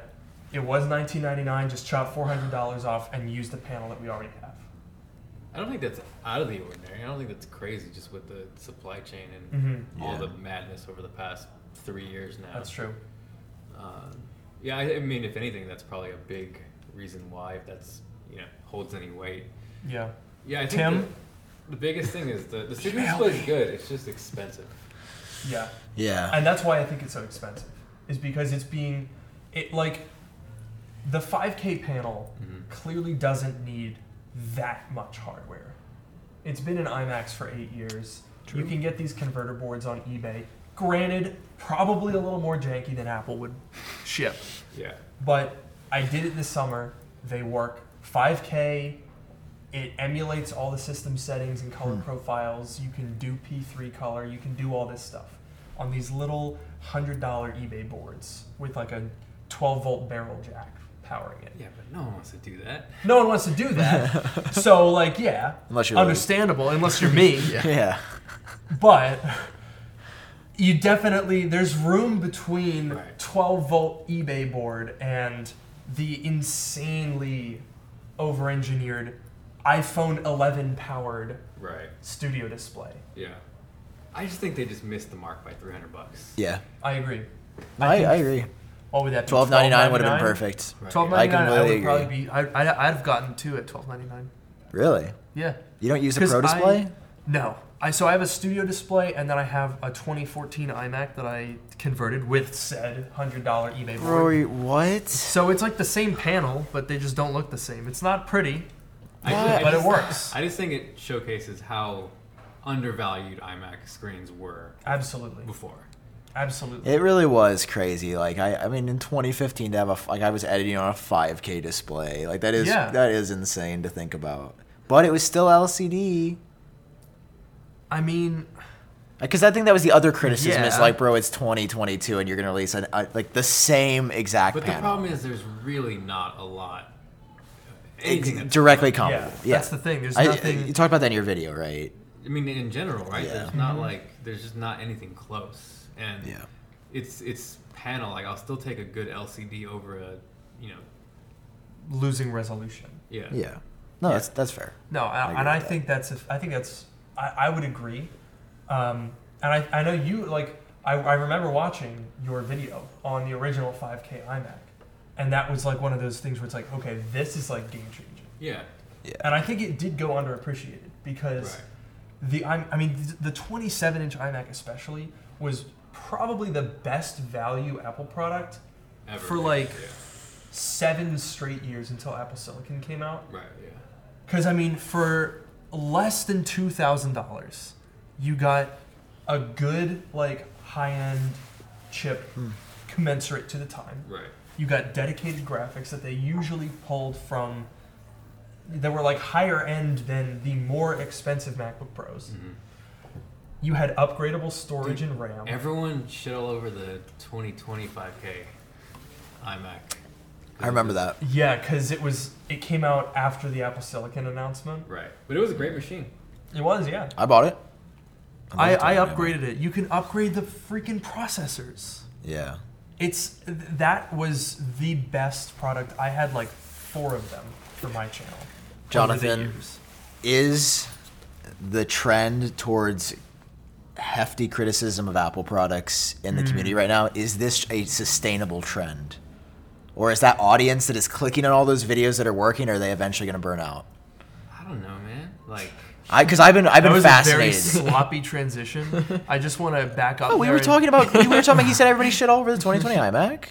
S1: It was 19.99. Just chop 400 dollars off and use the panel that we already have.
S4: I don't think that's out of the ordinary. I don't think that's crazy just with the supply chain and
S1: Mm-hmm.
S4: all
S3: Yeah.
S4: the madness over the past three years now.
S1: That's true.
S4: Um, yeah, I, I mean, if anything, that's probably a big reason why, if that's you know holds any weight.
S1: Yeah.
S4: Yeah, I think
S1: Tim?
S4: the, the biggest thing is the the studio
S1: Email
S4: display is good. It's just expensive.
S1: Yeah.
S3: Yeah.
S1: And that's why I think it's so expensive. Is because it's being, it like, the 5K panel
S4: Mhm.
S1: clearly doesn't need that much hardware. It's been an iMacs for eight years. You can get these converter boards on eBay. Granted, probably a little more janky than Apple would ship.
S4: Yeah.
S1: But I did it this summer. They work 5K. It emulates all the system settings and color
S3: Hmm.
S1: profiles. You can do P3 color. You can do all this stuff on these little $100 eBay boards with like a 12 volt barrel jack powering it.
S4: Yeah, but no one wants to do that.
S1: No one wants to do that. so, like, yeah,
S3: Unless you're
S1: understandable, unless you're me.
S3: yeah.
S1: But you definitely there's room between
S4: Right.
S1: 12 volt eBay board and the insanely over engineered iPhone 11 powered
S4: Right.
S1: studio display.
S4: Yeah. I just think they just missed the mark by 300 bucks.
S3: Yeah.
S1: I agree.
S3: I,
S1: think-
S3: I agree.
S1: What would that be?
S3: Twelve ninety nine would have been perfect.
S1: Twelve ninety nine.
S3: I
S1: ninety nine. I,
S3: completely
S1: would probably
S3: agree.
S1: be. I, I, I'd have gotten two at twelve ninety nine.
S3: Really?
S1: Yeah.
S3: You don't use a pro
S1: I-
S3: display?
S1: No. I so I have a studio display and then I have a 2014 iMac that I converted with said hundred dollar eBay board.
S3: Rory, what?
S1: So it's like the same panel, but they just don't look the same. It's not pretty,
S4: I
S3: What?
S4: I
S1: but it works.
S4: I just think it showcases how undervalued iMac screens were
S1: Absolutely,
S4: before.
S1: Absolutely.
S3: It really was crazy. Like I, I mean, in 2015 to have a f- like I was editing on a 5K display. Like that is
S1: Yeah.
S3: that is insane to think about. But it was still LCD.
S1: I mean,
S3: Because I think that was the other criticism. Is
S1: Yeah.
S3: like, bro, it's 2022 and you're gonna release an, uh, like the same exact
S4: But the problem is there's really not a lot. Anything
S3: directly comparable. Yeah,
S1: that's the thing. There's
S3: I, you talked about that in your video, right?
S4: I mean, in general, right?
S3: Yeah.
S4: There's not like there's just not anything close, and
S3: Yeah.
S4: it's it's panel. Like I'll still take a good LCD over a, you know,
S1: losing resolution.
S4: yeah.
S3: Yeah. No, that's that's fair.
S1: No,
S3: I
S1: I, and I
S3: with that.
S1: think that's. A, I think that's. I, I would agree. Um, and I, I know you like. I, I remember watching your video on the original 5K iMac, and that was like one of those things where it's like, okay, this is like game changing.
S4: Yeah.
S3: Yeah.
S1: And I think it did go underappreciated because
S4: Right.
S1: the i I mean the 27 inch iMac especially was probably the best value Apple product
S4: Ever
S1: for,
S4: made,
S1: like-
S4: yeah.
S1: seven straight years until Apple Silicon came out.
S4: Right. Yeah.
S1: Because I mean, for less than two thousand dollars, you got a good like high end chip commensurate to the time.
S4: Right.
S1: You got dedicated graphics that they usually pulled from that were like higher end than the more expensive MacBook Pros.
S4: hmm
S1: You had upgradable storage
S4: Dude,
S1: and RAM.
S4: Everyone shit all over the 2025K iMac.
S3: I remember that.
S1: yeah, because it was it came out after the Apple Silicon announcement.
S4: Right. But it was a great machine.
S1: It was, yeah.
S3: I bought it.
S1: I,
S3: loved
S1: I upgraded it. You can upgrade the freaking processors.
S3: Yeah.
S1: It's that was the best product. I had like four of them for my channel. over the
S3: Jonathan? is the trend towards hefty criticism of Apple products in the hmm. community right now is this a sustainable trend? Or is that audience that is clicking on all those videos that are working, are they eventually going to burn out?
S4: I don't know, man. Like,
S3: I because I've been I've
S1: That
S3: been
S1: was a very
S3: fascinated.
S1: sloppy transition. I just want to back up.
S3: Oh, we were talking about we were talking about he said everybody shit all over the 2020 iMac.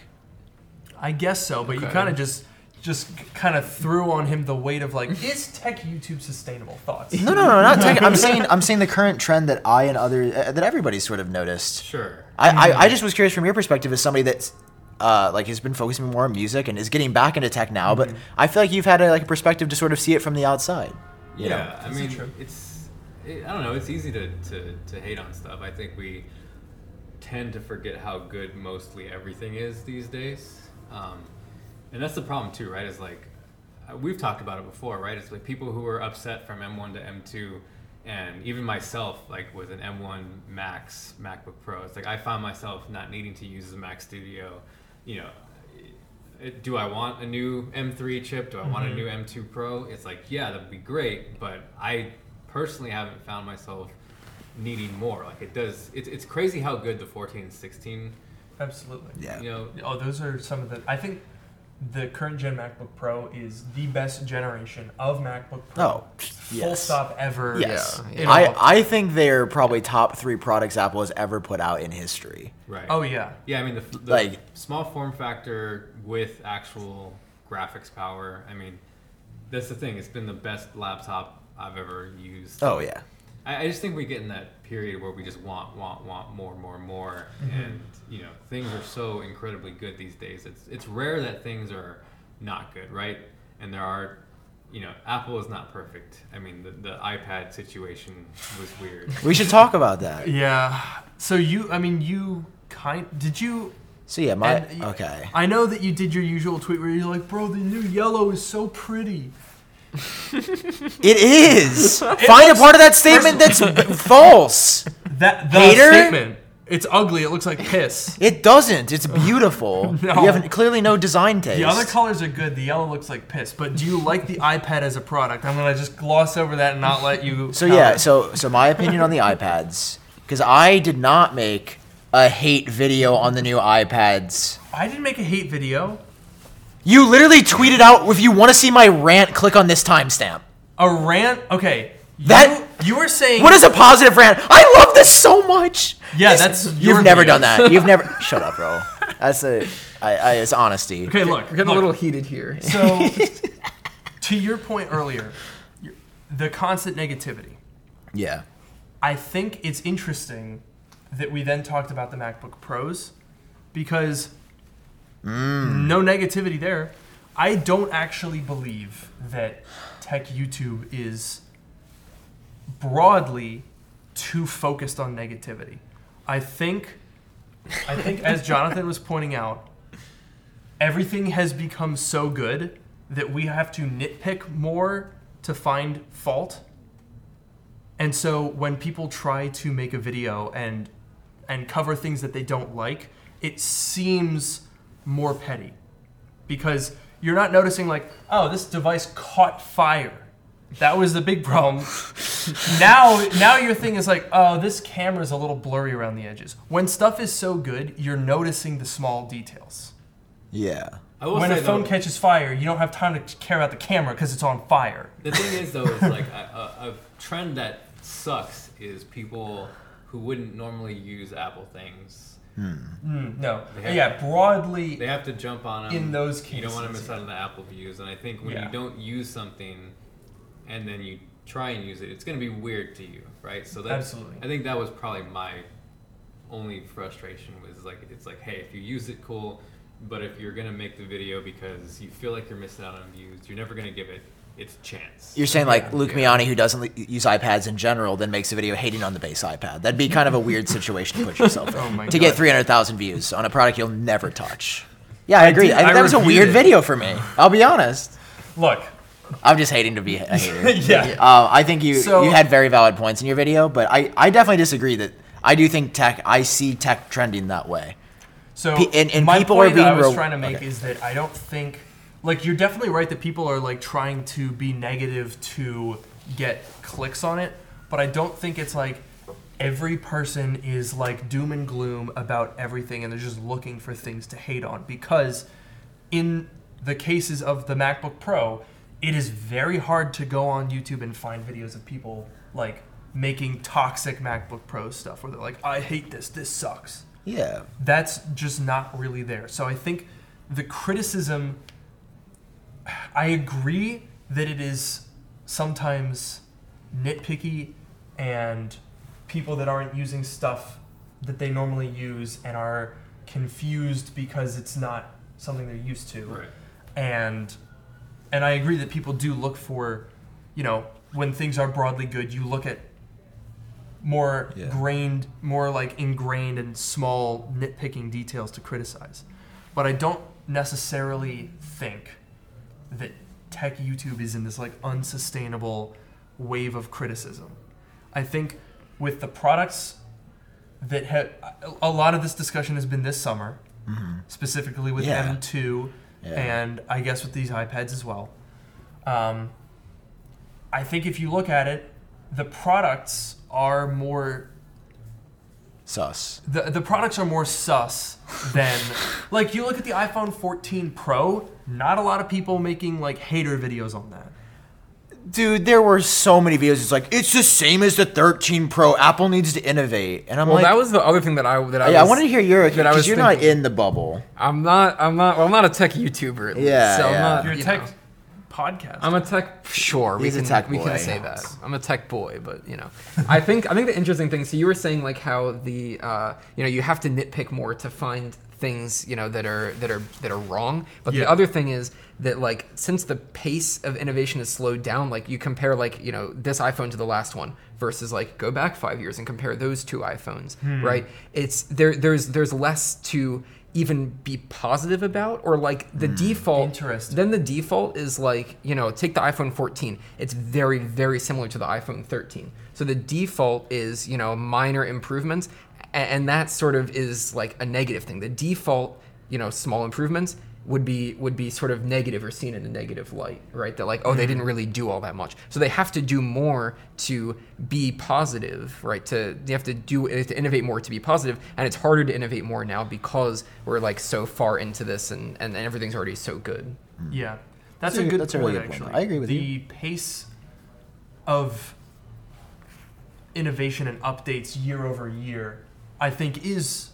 S1: I guess so, but you kind of just just kind of threw on him the weight of like, is tech YouTube sustainable? Thoughts?
S3: No, no, no, not tech. I'm saying I'm saying the current trend that I and other uh, that everybody's sort of noticed.
S4: sure.
S3: I, I, I just was curious from your perspective as somebody that's uh, like has been focusing more on music and is getting back into tech now, but I feel like you've had a, like a perspective to sort of see it from the outside. You know?
S4: yeah, I mean,
S1: true?
S4: it's it, I don't know. It's easy to, to to hate on stuff. I think we tend to forget how good mostly everything is these days, um, and that's the problem too, right? Is like uh, we've talked about it before, right? It's like people who are upset from M1 to M2 and even myself, like with an M1 Max MacBook Pro, it's like I found myself not needing to use the Mac Studio. You know, do I want a new M3 chip? Do I want a new M2 Pro? It's like, yeah, that'd be great, but I personally haven't found myself needing more. Like it does, it's, it's crazy how good the 14 and 16,
S1: Absolutely.
S3: Yeah.
S4: you know,
S1: Oh, those are some of the. I think the current gen MacBook Pro is the best generation of MacBook Pro.
S3: Oh,
S1: Full
S3: yes.
S1: stop ever.
S3: Yes.
S2: Yeah,
S1: in
S3: I, I think they're probably top three products Apple has ever put out in history.
S4: right.
S1: oh yeah.
S4: Yeah, I mean the, the
S3: Like-
S4: small form factor with actual graphics power. I mean, that's the thing. It's been the best laptop I've ever used.
S3: Oh yeah.
S4: I, I just think we get in that period where we just want, want, want more, more, more, mm-hmm. and you know things are so incredibly good these days. It's it's rare that things are not good, right? And there are, you know, Apple is not perfect. I mean, the, the iPad situation was weird.
S3: We should talk about that.
S1: Yeah. So you, I mean, you kind. Did you?
S3: So yeah, my
S1: and
S3: okay.
S1: I know that you did your usual tweet where you're like, "Bro, the new yellow is so pretty."
S3: It is. Find a part of that statement that's false.
S1: That the
S3: Hater?
S1: statement. It's ugly. It looks like piss.
S3: It doesn't. It's beautiful.
S1: No.
S3: You have clearly no design taste.
S1: The other colors are good. The yellow looks like piss. But do you like the iPad as a product? I'm gonna just gloss over that and not let you.
S3: So yeah,
S1: it.
S3: so so my opinion on the iPads, because I did not make a hate video on the new iPads.
S1: I didn't make a hate video.
S3: You literally tweeted out, if you want to see my rant, click on this timestamp.
S1: A rant. Okay. You,
S3: That-
S1: you were saying.
S3: What is a positive rant? I love this so much.
S1: Yeah,
S3: This-
S1: that's your
S3: you've never
S1: video.
S3: done that. You've never. shut up, bro. That's a. I, I, it's honesty.
S1: Okay, look.
S2: We're getting
S1: look.
S2: a little heated here.
S1: So, to your point earlier, the constant negativity.
S3: Yeah.
S1: I think it's interesting that we then talked about the MacBook Pros because Mm. no negativity there. I don't actually believe that tech YouTube is broadly too focused on negativity. I think I think as Jonathan was pointing out, everything has become so good that we have to nitpick more to find fault. And so when people try to make a video and and cover things that they don't like, it seems more petty. Because you're not noticing like, oh, this device caught fire. That was the big problem. now now your thing is like, oh, this camera's a little blurry around the edges. When stuff is so good, you're noticing the small details.
S3: Yeah.
S4: I will
S1: When
S4: say
S1: a phone
S4: though,
S1: catches fire, you don't have time to care about the camera because it's on fire.
S4: The thing is, though, is like a, a, a trend that sucks is people who wouldn't normally use Apple things.
S1: Mm, no,
S4: They have-
S1: yeah, broadly,
S4: They have to jump on them.
S1: In those cases.
S4: you don't want to miss out on the Apple views. And I think when
S1: Yeah.
S4: you don't use something, and then you try and use it, it's going to be weird to you, right? So that's
S1: Absolutely.
S4: I think that was probably my only frustration was like it's like, hey, if you use it, cool. But if you're gonna make the video because you feel like you're missing out on views, you're never gonna give it its chance.
S3: You're saying like Luke
S4: Yeah.
S3: Miani, who doesn't use iPads in general, then makes a video hating on the base iPad. That'd be kind of a weird situation to put yourself in.
S1: Oh my
S3: to get 300,000 views on a product you'll never touch. Yeah, I agree.
S1: did-
S3: I think
S1: I
S3: that was a weird
S1: it.
S3: video for me. I'll be honest.
S1: look,
S3: I'm just hating to be a hater.
S1: yeah.
S3: Uh, I think you
S1: So-
S3: you had very valid points in your video, but I, I definitely disagree that I do think tech I see tech trending that way.
S1: So
S3: Pe- and- and
S1: my
S3: people are
S1: point that I was
S3: ro-
S1: trying to make
S3: okay.
S1: is that I don't think like you're definitely right that people are like trying to be negative to get clicks on it, but I don't think it's like every person is like doom and gloom about everything and they're just looking for things to hate on because in the cases of the MacBook Pro, it is very hard to go on YouTube and find videos of people like making toxic MacBook Pro stuff where they're like, I hate this, this sucks
S3: Yeah.
S1: that's just not really there. So I think the criticism, I agree that it is sometimes nitpicky and people that aren't using stuff that they normally use and are confused because it's not something they're used to
S4: Right.
S1: and and I agree that people do look for, you know, when things are broadly good, you look at more
S3: Yeah.
S1: grained, more like ingrained and small nitpicking details to criticize. But I don't necessarily think that tech YouTube is in this like unsustainable wave of criticism. I think with the products that have a lot of this discussion has been this summer, specifically with
S3: Yeah.
S1: M2
S3: Yeah.
S1: and I guess with these iPads as well. Um, I think if you look at it, the products are more
S3: Sus.
S1: the the products are more sus than like you look at the iPhone 14 Pro. Not a lot of people making like hater videos on that.
S3: Dude, there were so many videos. It's like it's the same as the 13 Pro. Apple needs to innovate, and I'm like,
S2: Well,
S3: like,
S2: that was the other thing that I that I
S3: yeah, I wanted to hear your
S2: that I was
S3: because you're not in the bubble.
S2: I'm not. I'm not. Well, I'm not a tech YouTuber. Least,
S3: Yeah,
S2: so I'm not.
S1: You're a
S2: you
S1: tech
S2: know.
S1: podcast.
S2: I'm a tech. Sure, we
S3: He's a
S2: can
S3: tech
S2: we can say that. I'm a tech boy, but you know, I think I think the interesting thing. So you were saying like how the uh, you know you have to nitpick more to find things you know that are that are that are wrong. But the other thing is that like since the pace of innovation has slowed down, like you compare like you know this iPhone to the last one versus like go back five years and compare those two iPhones, hmm. right? It's there. There's there's less to even be positive about or like the hmm.
S1: default
S2: then the default is like you know take the iphone 14 it's very very similar to the iphone 13 so the default is you know minor improvements a- and that sort of is like a negative thing. The default you know small improvements would be would be sort of negative or seen in a negative light right? That like oh they mm-hmm. didn't really do all that much. So they have to do more to be positive right? To they have to do they have to innovate more to be positive and it's harder to innovate more now because we're like so far into this and and everything's already so good. Mm-hmm.
S1: Yeah, that's,
S3: That's
S1: a,
S3: a-
S1: good
S3: that's a
S1: point.
S3: really good point. I agree with
S1: the
S3: you.
S1: The pace of innovation and updates year over year, I think, is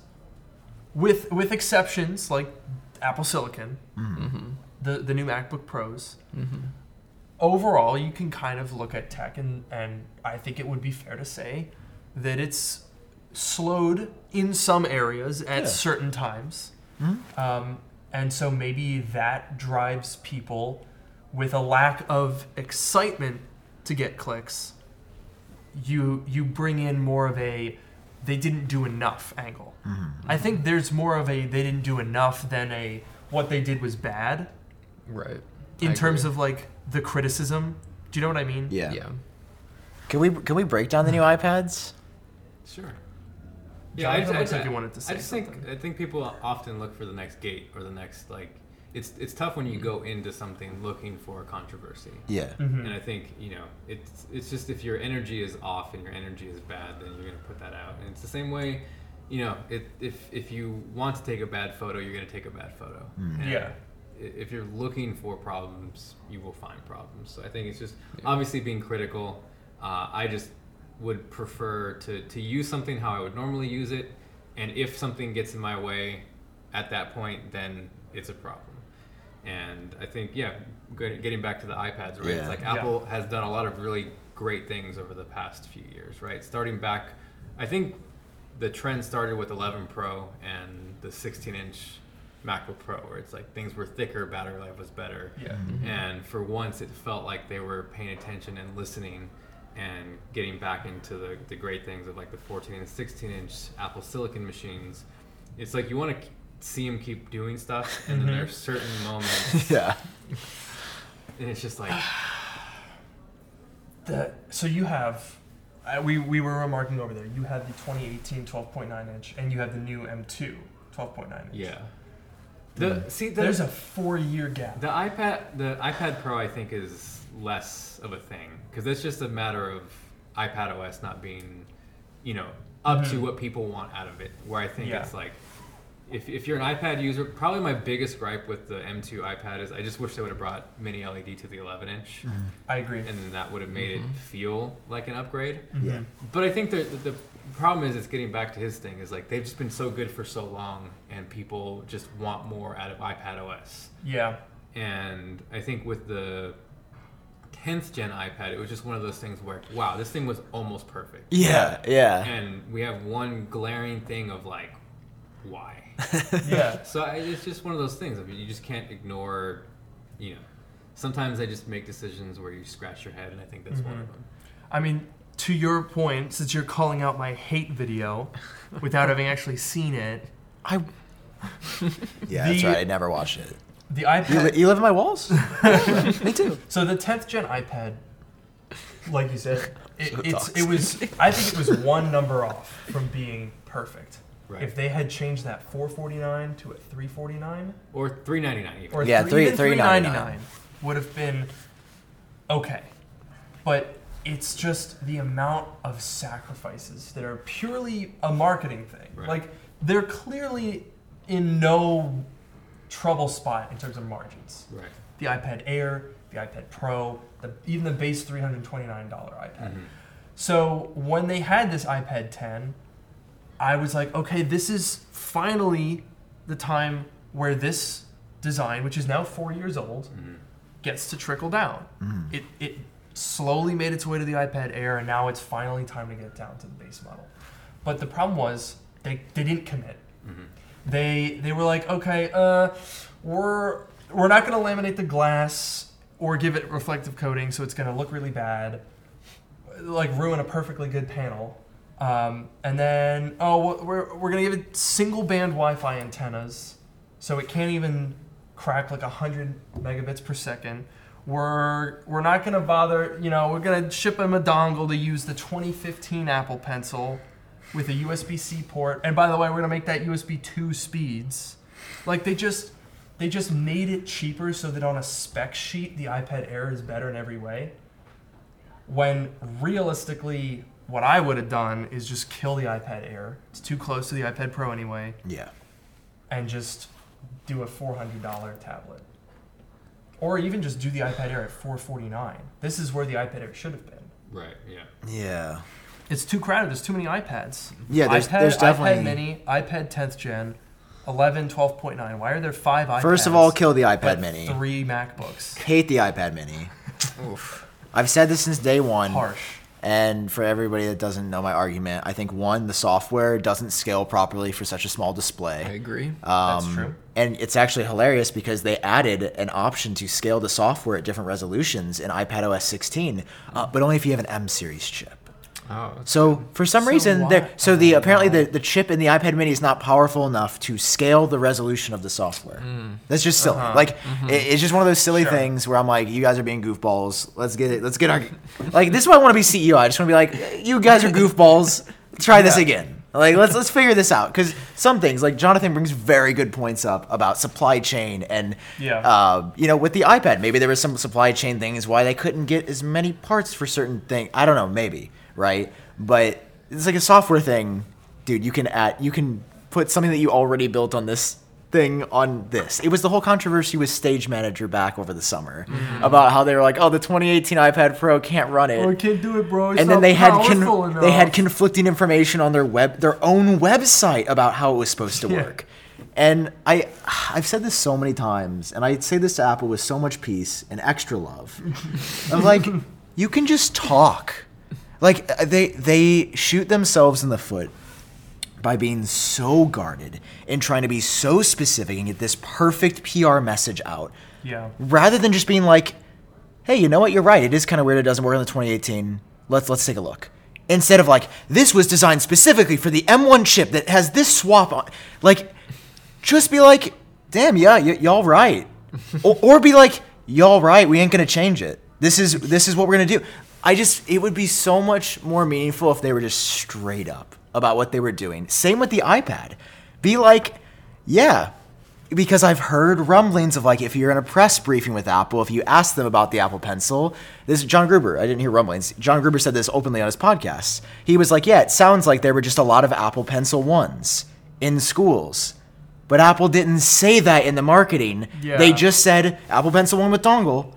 S1: with with exceptions like Apple Silicon, mm-hmm. Mm-hmm. the the new MacBook Pros. Mm-hmm. Overall, you can kind of look at tech, and and I think it would be fair to say that it's slowed in some areas at
S3: Yeah.
S1: certain times. Um, and so maybe that drives people with a lack of excitement to get clicks. You you bring in more of a they didn't do enough angle. Mm-hmm. I think there's more of a they didn't do enough than a what they did was bad
S2: right
S1: in
S2: I
S1: terms
S2: agree.
S1: of like the criticism. Do you know what I mean?
S3: Yeah.
S2: yeah
S3: Can we can we break down the new iPads?
S4: Sure.
S1: Jonathan looks like he wanted to say
S4: I just
S1: something.
S4: think I think people often look for the next gate or the next like. It's it's tough when you go into something looking for a controversy.
S3: Yeah.
S1: Mhm.
S4: And I think you know it's it's just if your energy is off and your energy is bad, then you're gonna put that out. And it's the same way, you know, it, if if you want to take a bad photo, you're gonna take a bad photo. And
S1: Yeah.
S4: If you're looking for problems, you will find problems. So I think it's just obviously being critical. Uh, I just would prefer to to use something how I would normally use it, and if something gets in my way, at that point, then it's a problem. And I think, yeah, getting back to the iPads, right?
S3: Yeah.
S4: It's like
S1: Yeah.
S4: Apple has done a lot of really great things over the past few years, right? Starting back, I think the trend started with 11 Pro and the 16 inch MacBook Pro, where it's like things were thicker, battery life was better.
S1: Yeah. Mm-hmm. Mm-hmm.
S4: And for once, it felt like they were paying attention and listening and getting back into the, the great things of like the 14 and 16 inch Apple Silicon machines. It's like you want to see them keep doing stuff, and then there's certain moments,
S3: Yeah.
S4: and it's just like,
S1: The, so you have, uh, we, we were remarking over there, you have the 2018 12.9 inch and you have the new M2 12.9 inch.
S4: yeah. The see the,
S1: There's a four year gap.
S4: The iPad, the iPad Pro, I think is less of a thing because it's just a matter of iPad OS not being, you know, up to
S1: Mhm.
S4: what people want out of it. Where I think
S1: Yeah.
S4: it's like, if, if you're an iPad user, probably my biggest gripe with the M2 iPad is I just wish they would have brought mini LED to the 11 inch,
S1: I agree.
S4: and then that would have made it feel like an upgrade.
S3: Yeah.
S1: Mhm.
S4: But I think the, the the problem is it's getting back to his thing is like they've just been so good for so long, and people just want more out of iPad OS.
S1: Yeah.
S4: And I think with the 10th gen iPad, it was just one of those things where, wow, this thing was almost perfect.
S3: Yeah. Yeah.
S4: And we have one glaring thing of like, why?
S1: Yeah.
S4: so I, it's just one of those things. I mean, you just can't ignore, you know. Sometimes I just make decisions where you scratch your head, and I think that's one of mm-hmm. them.
S1: I mean, to your point, since you're calling out my hate video without having actually seen it,
S3: I. Yeah, that's right. I never watched it.
S1: the
S3: You,
S1: iPad.
S3: li- you live in my walls? Me too.
S1: So the 10th gen iPad like you said, it,
S3: So
S1: it's it was. I think it was one number off from being perfect.
S4: Right.
S1: If they had changed that 449 to a 349
S4: Or three ninety nine even.
S1: or
S3: Yeah,
S1: three,
S3: three-
S1: even
S3: 399
S1: 399 would have been okay. But it's just the amount of sacrifices that are purely a marketing thing.
S4: Right.
S1: Like they're clearly in no trouble spot in terms of margins.
S4: Right.
S1: The iPad Air, the iPad Pro, the, even the base $329 iPad.
S4: Mhm.
S1: So when they had this iPad 10, I was like, okay, this is finally the time where this design, which is now four years old,
S4: Mhm.
S1: gets to trickle down. It, it slowly made its way to the iPad Air, and now it's finally time to get down to the base model. But the problem was they, they didn't commit.
S4: Mhm.
S1: They they were like, okay, uh, we're we're not going to laminate the glass or give it reflective coating, so it's going to look really bad, like ruin a perfectly good panel. Um, and then oh, we're we're going to give it single band Wi-Fi antennas, so it can't even crack like hundred megabits per second. We're we're not going to bother, you know, we're going to ship them a dongle to use the 2015 Apple Pencil with a USB-C port. And by the way, we're gonna make that USB two speeds. Like they just they just made it cheaper so that on a spec sheet the iPad Air is better in every way. When realistically, what I would have done is just kill the iPad Air. It's too close to the iPad Pro anyway,
S3: Yeah.
S1: and just do a four hundred dollar tablet. Or even just do the iPad Air at four forty nine. This is where the iPad Air should have been.
S4: Right. Yeah.
S3: Yeah.
S1: It's too crowded. There's too many iPads.
S3: Yeah, there's-
S1: iPad,
S3: there's definitely-
S1: iPad Mini, iPad 10th gen, 11, 12.9. Why are there five iPads?
S3: First of all, kill the iPad Mini.
S1: Three MacBooks.
S3: Hate the iPad Mini.
S2: Oof.
S3: I've said this since day one.
S1: Harsh.
S3: And for everybody that doesn't know my argument, I think one, the software doesn't scale properly for such a small display.
S2: I agree.
S1: That's
S3: Um,
S1: true.
S3: And it's actually hilarious because they added an option to scale the software at different resolutions in iPad OS 16, uh, but only if you have an M series chip.
S2: Oh,
S3: So for some
S1: So
S3: reason, there. So the
S1: oh,
S3: apparently the, the chip in the iPad Mini is not powerful enough to scale the resolution of the software. That's just silly.
S1: Uh-huh.
S3: Like it- it's just one of those silly
S1: Sure.
S3: things where I'm like, you guys are being goofballs. Let's get it. Let's get our. like this is why I want to be CEO. I just want to be like, you guys are goofballs. Try this again. Like let's let's figure this out because some things like Jonathan brings very good points up about supply chain and
S1: Yeah.
S3: uh, you know with the iPad maybe there was some supply chain things why they couldn't get as many parts for certain things I don't know maybe right but it's like a software thing dude you can add you can put something that you already built on this thing on this it was the whole controversy with Stage Manager back over the summer mm-hmm. about how they were like oh the 2018 iPad Pro can't run it
S1: Oh, I can't do it, bro. It's
S3: and then they had con- they had conflicting information on their web their own website about how it was supposed to
S1: Yeah.
S3: work. And I I've said this so many times and I say this to Apple with so much peace and extra love. I'm like you can just talk. Like uh, they they shoot themselves in the foot by being so guarded and trying to be so specific and get this perfect PR message out
S1: Yeah.
S3: rather than just being like, "Hey, you know what? You're right. It is kind of weird. It doesn't work in the 2018. Let's let's take a look." Instead of like, "This was designed specifically for the M1 chip that has this swap on," like, just be like, "Damn, yeah, y- y'all right," or, or be like, "Y'all right. We ain't gonna change it. This is this is what we're gonna do." I just it would be so much more meaningful if they were just straight up about what they were doing. Same with the iPad. Be like, yeah, because I've heard rumblings of like if you're in a press briefing with Apple, if you ask them about the Apple Pencil, this is John Gruber. I didn't hear rumblings. John Gruber said this openly on his podcast. He was like, "Yeah, it sounds like there were just a lot of Apple Pencil ones in schools." But Apple didn't say that in the marketing.
S1: Yeah.
S3: They just said Apple Pencil one with dongle.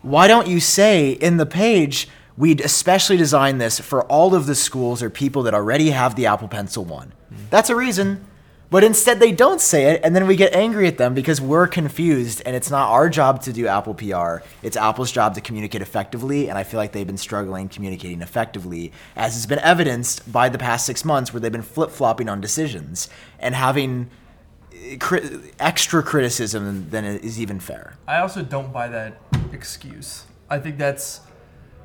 S3: Why don't you say in the page, we'd especially design this for all of the schools or people that already have the Apple Pencil one? That's a reason. But instead, they don't say it, and then we get angry at them because we're confused, and it's not our job to do Apple PR. It's Apple's job to communicate effectively, and I feel like they've been struggling communicating effectively, as has been evidenced by the past six months where they've been flip flopping on decisions and having eh, cri- extra criticism than is even fair.
S1: I also don't buy that excuse. I think that's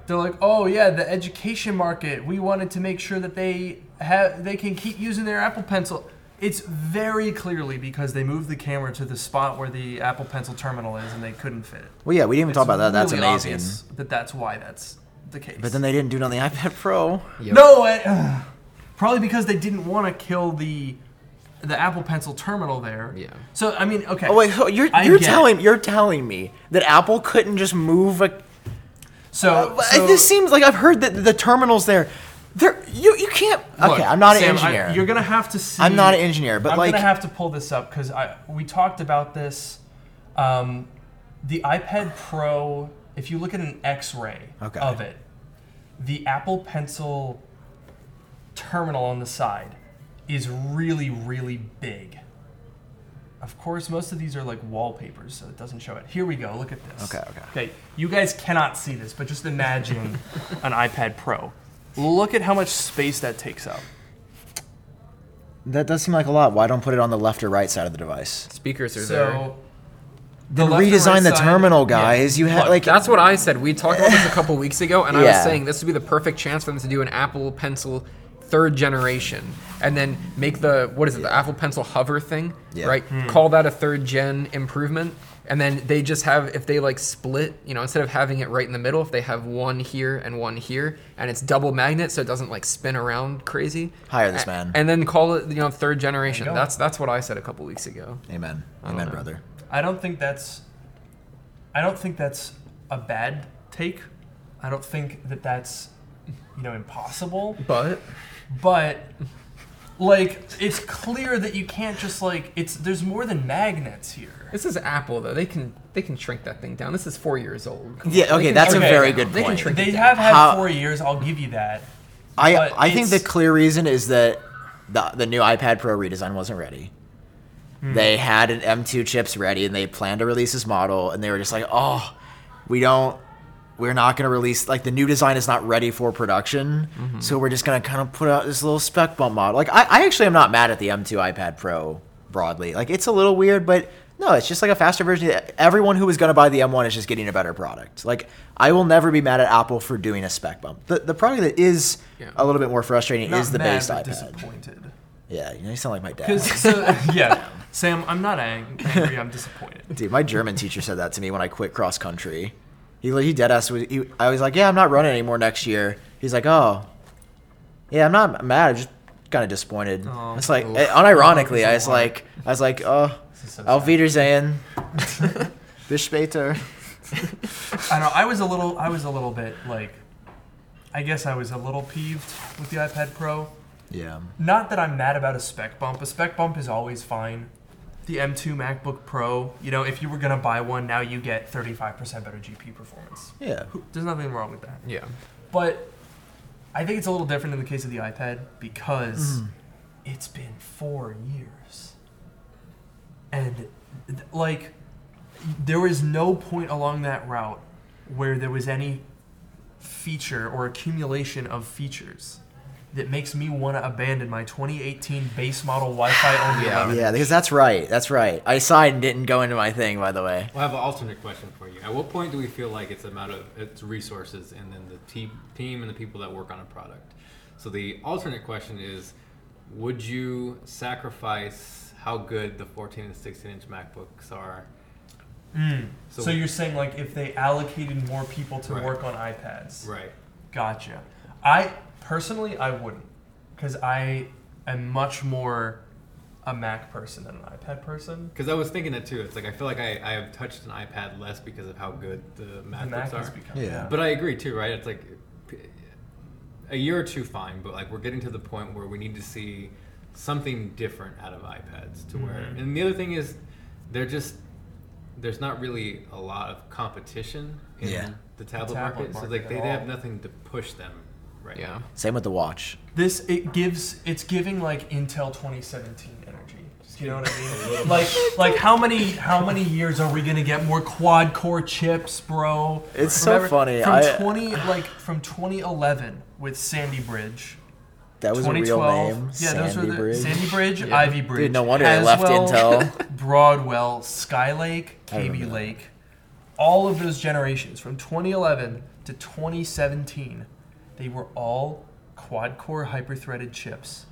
S1: they're like, oh yeah, the education market. We wanted to make sure that they have they can keep using their Apple Pencil. It's very clearly because they moved the camera to the spot where the Apple Pencil terminal is, and they couldn't fit it.
S3: Well, yeah, we didn't even talk about that. That's
S1: really
S3: amazing.
S1: obvious That that's why that's the case.
S3: But then they didn't do it on the iPad Pro.
S2: Yep.
S1: No, I, uh, probably because they didn't want to kill the the Apple Pencil terminal there.
S2: Yeah.
S1: So I mean, okay.
S3: Oh wait, ho- you're
S1: I
S3: you're
S1: get
S3: telling you're telling me that Apple couldn't just move a.
S1: So,
S3: Uh,
S1: so
S3: this seems like I've heard that the terminals there, there you you can't. Okay,
S1: look,
S3: I'm not an
S1: Sam, I-
S3: engineer.
S1: you're gonna have to see.
S3: I'm not an engineer, but like
S1: I'm
S3: like
S1: gonna have to pull this up because I we talked about this. Um, the iPad Pro, if you look at an X-ray
S3: Okay.
S1: of it, the Apple Pencil terminal on the side is really really big. Of course, most of these are like wallpapers, so it doesn't show it. Here we go. Look at this.
S3: Okay, okay.
S1: Okay, you guys cannot see this, but just imagine an iPad Pro. Look at how much space that takes up.
S3: that does seem like a lot. Why don't put it on the left or right side of the device?
S2: Speakers are there.
S1: So
S3: Then
S1: left and
S3: redesign
S1: right
S3: the
S1: side-
S3: terminal,
S1: yeah.
S3: guys. You have
S1: Look,
S3: like
S2: That's what I said. We talked about this a couple weeks ago, and I was
S3: Yeah.
S2: saying this would be the perfect chance for them to do an Apple Pencil third generation, and then make the what is it, the Apple Pencil hover thing,
S3: Yeah.
S2: right? Hmm. Call that a third gen improvement, and then they just have if they like split, you know, instead of having it right in the middle, if they have one here and one here, and it's double magnet, so it doesn't like spin around crazy.
S3: Hire this
S2: A-
S3: man.
S2: and then call it you know third generation.
S1: go.
S2: That's that's what I said a couple weeks ago.
S3: Amen. Amen,
S2: know.
S3: brother.
S1: I don't think that's I don't think that's a bad take. I don't think that that's you know impossible,
S2: But
S1: but like it's clear that you can't just like it's there's more than magnets here.
S2: this is Apple though. They can they can shrink that thing down. This is four years old. Come
S3: Yeah, okay, that's a very
S2: down.
S3: good
S2: They can
S3: point.
S2: shrink
S1: They
S2: it down.
S1: have had
S3: How-
S1: 4 years, I'll give you that.
S3: I
S1: But
S3: I think the
S1: it's-
S3: clear reason is that the the new iPad Pro redesign wasn't ready.
S1: Hmm.
S3: They had an M2 chips ready and they planned to release this model and they were just like, "Oh, we don't we're not going to release like the new design is not ready for production.
S1: Mm-hmm.
S3: So we're just going to kind of put out this little spec bump model." Like I, I actually am not mad at the M2 iPad Pro broadly. Like it's a little weird, but no, it's just like a faster version. Everyone who is going to buy the M1 is just getting a better product. Like I will never be mad at Apple for doing a spec bump. The the product that is
S2: Yeah.
S3: a little bit more frustrating
S1: Not
S3: is the
S1: mad,
S3: base
S1: but
S3: iPad.
S1: disappointed.
S3: Yeah, you know, you sound like my dad.
S1: So, yeah, Sam, I'm not ang- angry, I'm disappointed.
S3: Dude, my German teacher said that to me when I quit cross country. He he dead ass. was- He, I was like, yeah, I'm not running anymore next year. He's like, oh, yeah, I'm not mad. I'm just kind of disappointed.
S1: Oh.
S3: it's like,
S2: Oof.
S3: eh, unironically,
S1: He's
S3: I was
S1: liar.
S3: like, I was like, oh,
S1: so
S3: Auf. Wiedersehen, bis später.
S1: I know. I was a little. I was a little bit like. I guess I was a little peeved with the iPad Pro.
S3: Yeah,
S1: Not that I'm mad about a spec bump. A spec bump is always fine. The M2 MacBook Pro, you know, if you were gonna buy one, now you get 35% better GPU performance.
S3: yeah.
S1: There's nothing wrong with that.
S2: Yeah.
S1: But I think it's a little different in the case of the iPad because
S3: Mm.
S1: it's been four years. And, like, there was no point along that route where there was any feature or accumulation of features that makes me want to abandon my 2018 base model Wi-Fi only
S2: Yeah.
S1: 11.
S3: Yeah, because that's right. That's right. I signed and didn't go into my thing, by the way.
S4: Well, I have an alternate question for you. At what point do we feel like it's amount of it's resources and then the team team and the people that work on a product? So the alternate question is, would you sacrifice how good the 14 and 16 inch MacBooks are?
S1: Mm.
S4: So-
S1: So, you're saying like if they allocated more people to
S4: Right.
S1: work on iPads?
S4: Right.
S1: Gotcha. I personally I wouldn't, because I am much more a Mac person than an iPad person.
S4: Because I was thinking that too. It's like I feel like I, I have touched an iPad less because of how good the
S1: The
S4: MacBooks
S1: Mac has
S4: are.
S1: become.
S3: Yeah.
S1: Yeah.
S4: But I agree too, right? It's like a year or two, fine, but like we're getting to the point where we need to see something different out of iPads to where.
S1: Mhm.
S4: And the other thing is, they're just there's not really a lot of competition in
S3: Yeah.
S4: the tablet,
S1: tablet
S4: market, so like they, they have nothing to push them right
S2: Yeah.
S4: now.
S3: Same with the watch.
S1: this it gives it's giving like Intel 2017 energy. You know what I mean? like like how many how many years are we gonna get more quad core chips, bro?
S3: It's so funny.
S1: From
S3: I-
S1: 20 like from 2011 with Sandy Bridge.
S3: That was a real
S1: 2012.
S3: name.
S1: Yeah, those were the
S3: Bridge.
S1: Sandy Bridge,
S2: Yeah.
S1: Ivy Bridge.
S3: Dude, no wonder they left
S1: Haswell,
S3: Intel.
S1: Broadwell, Skylake,
S3: I Kaby.
S1: Lake, all of those generations from 2011 to 2017, they were all quad-core hyper-threaded chips.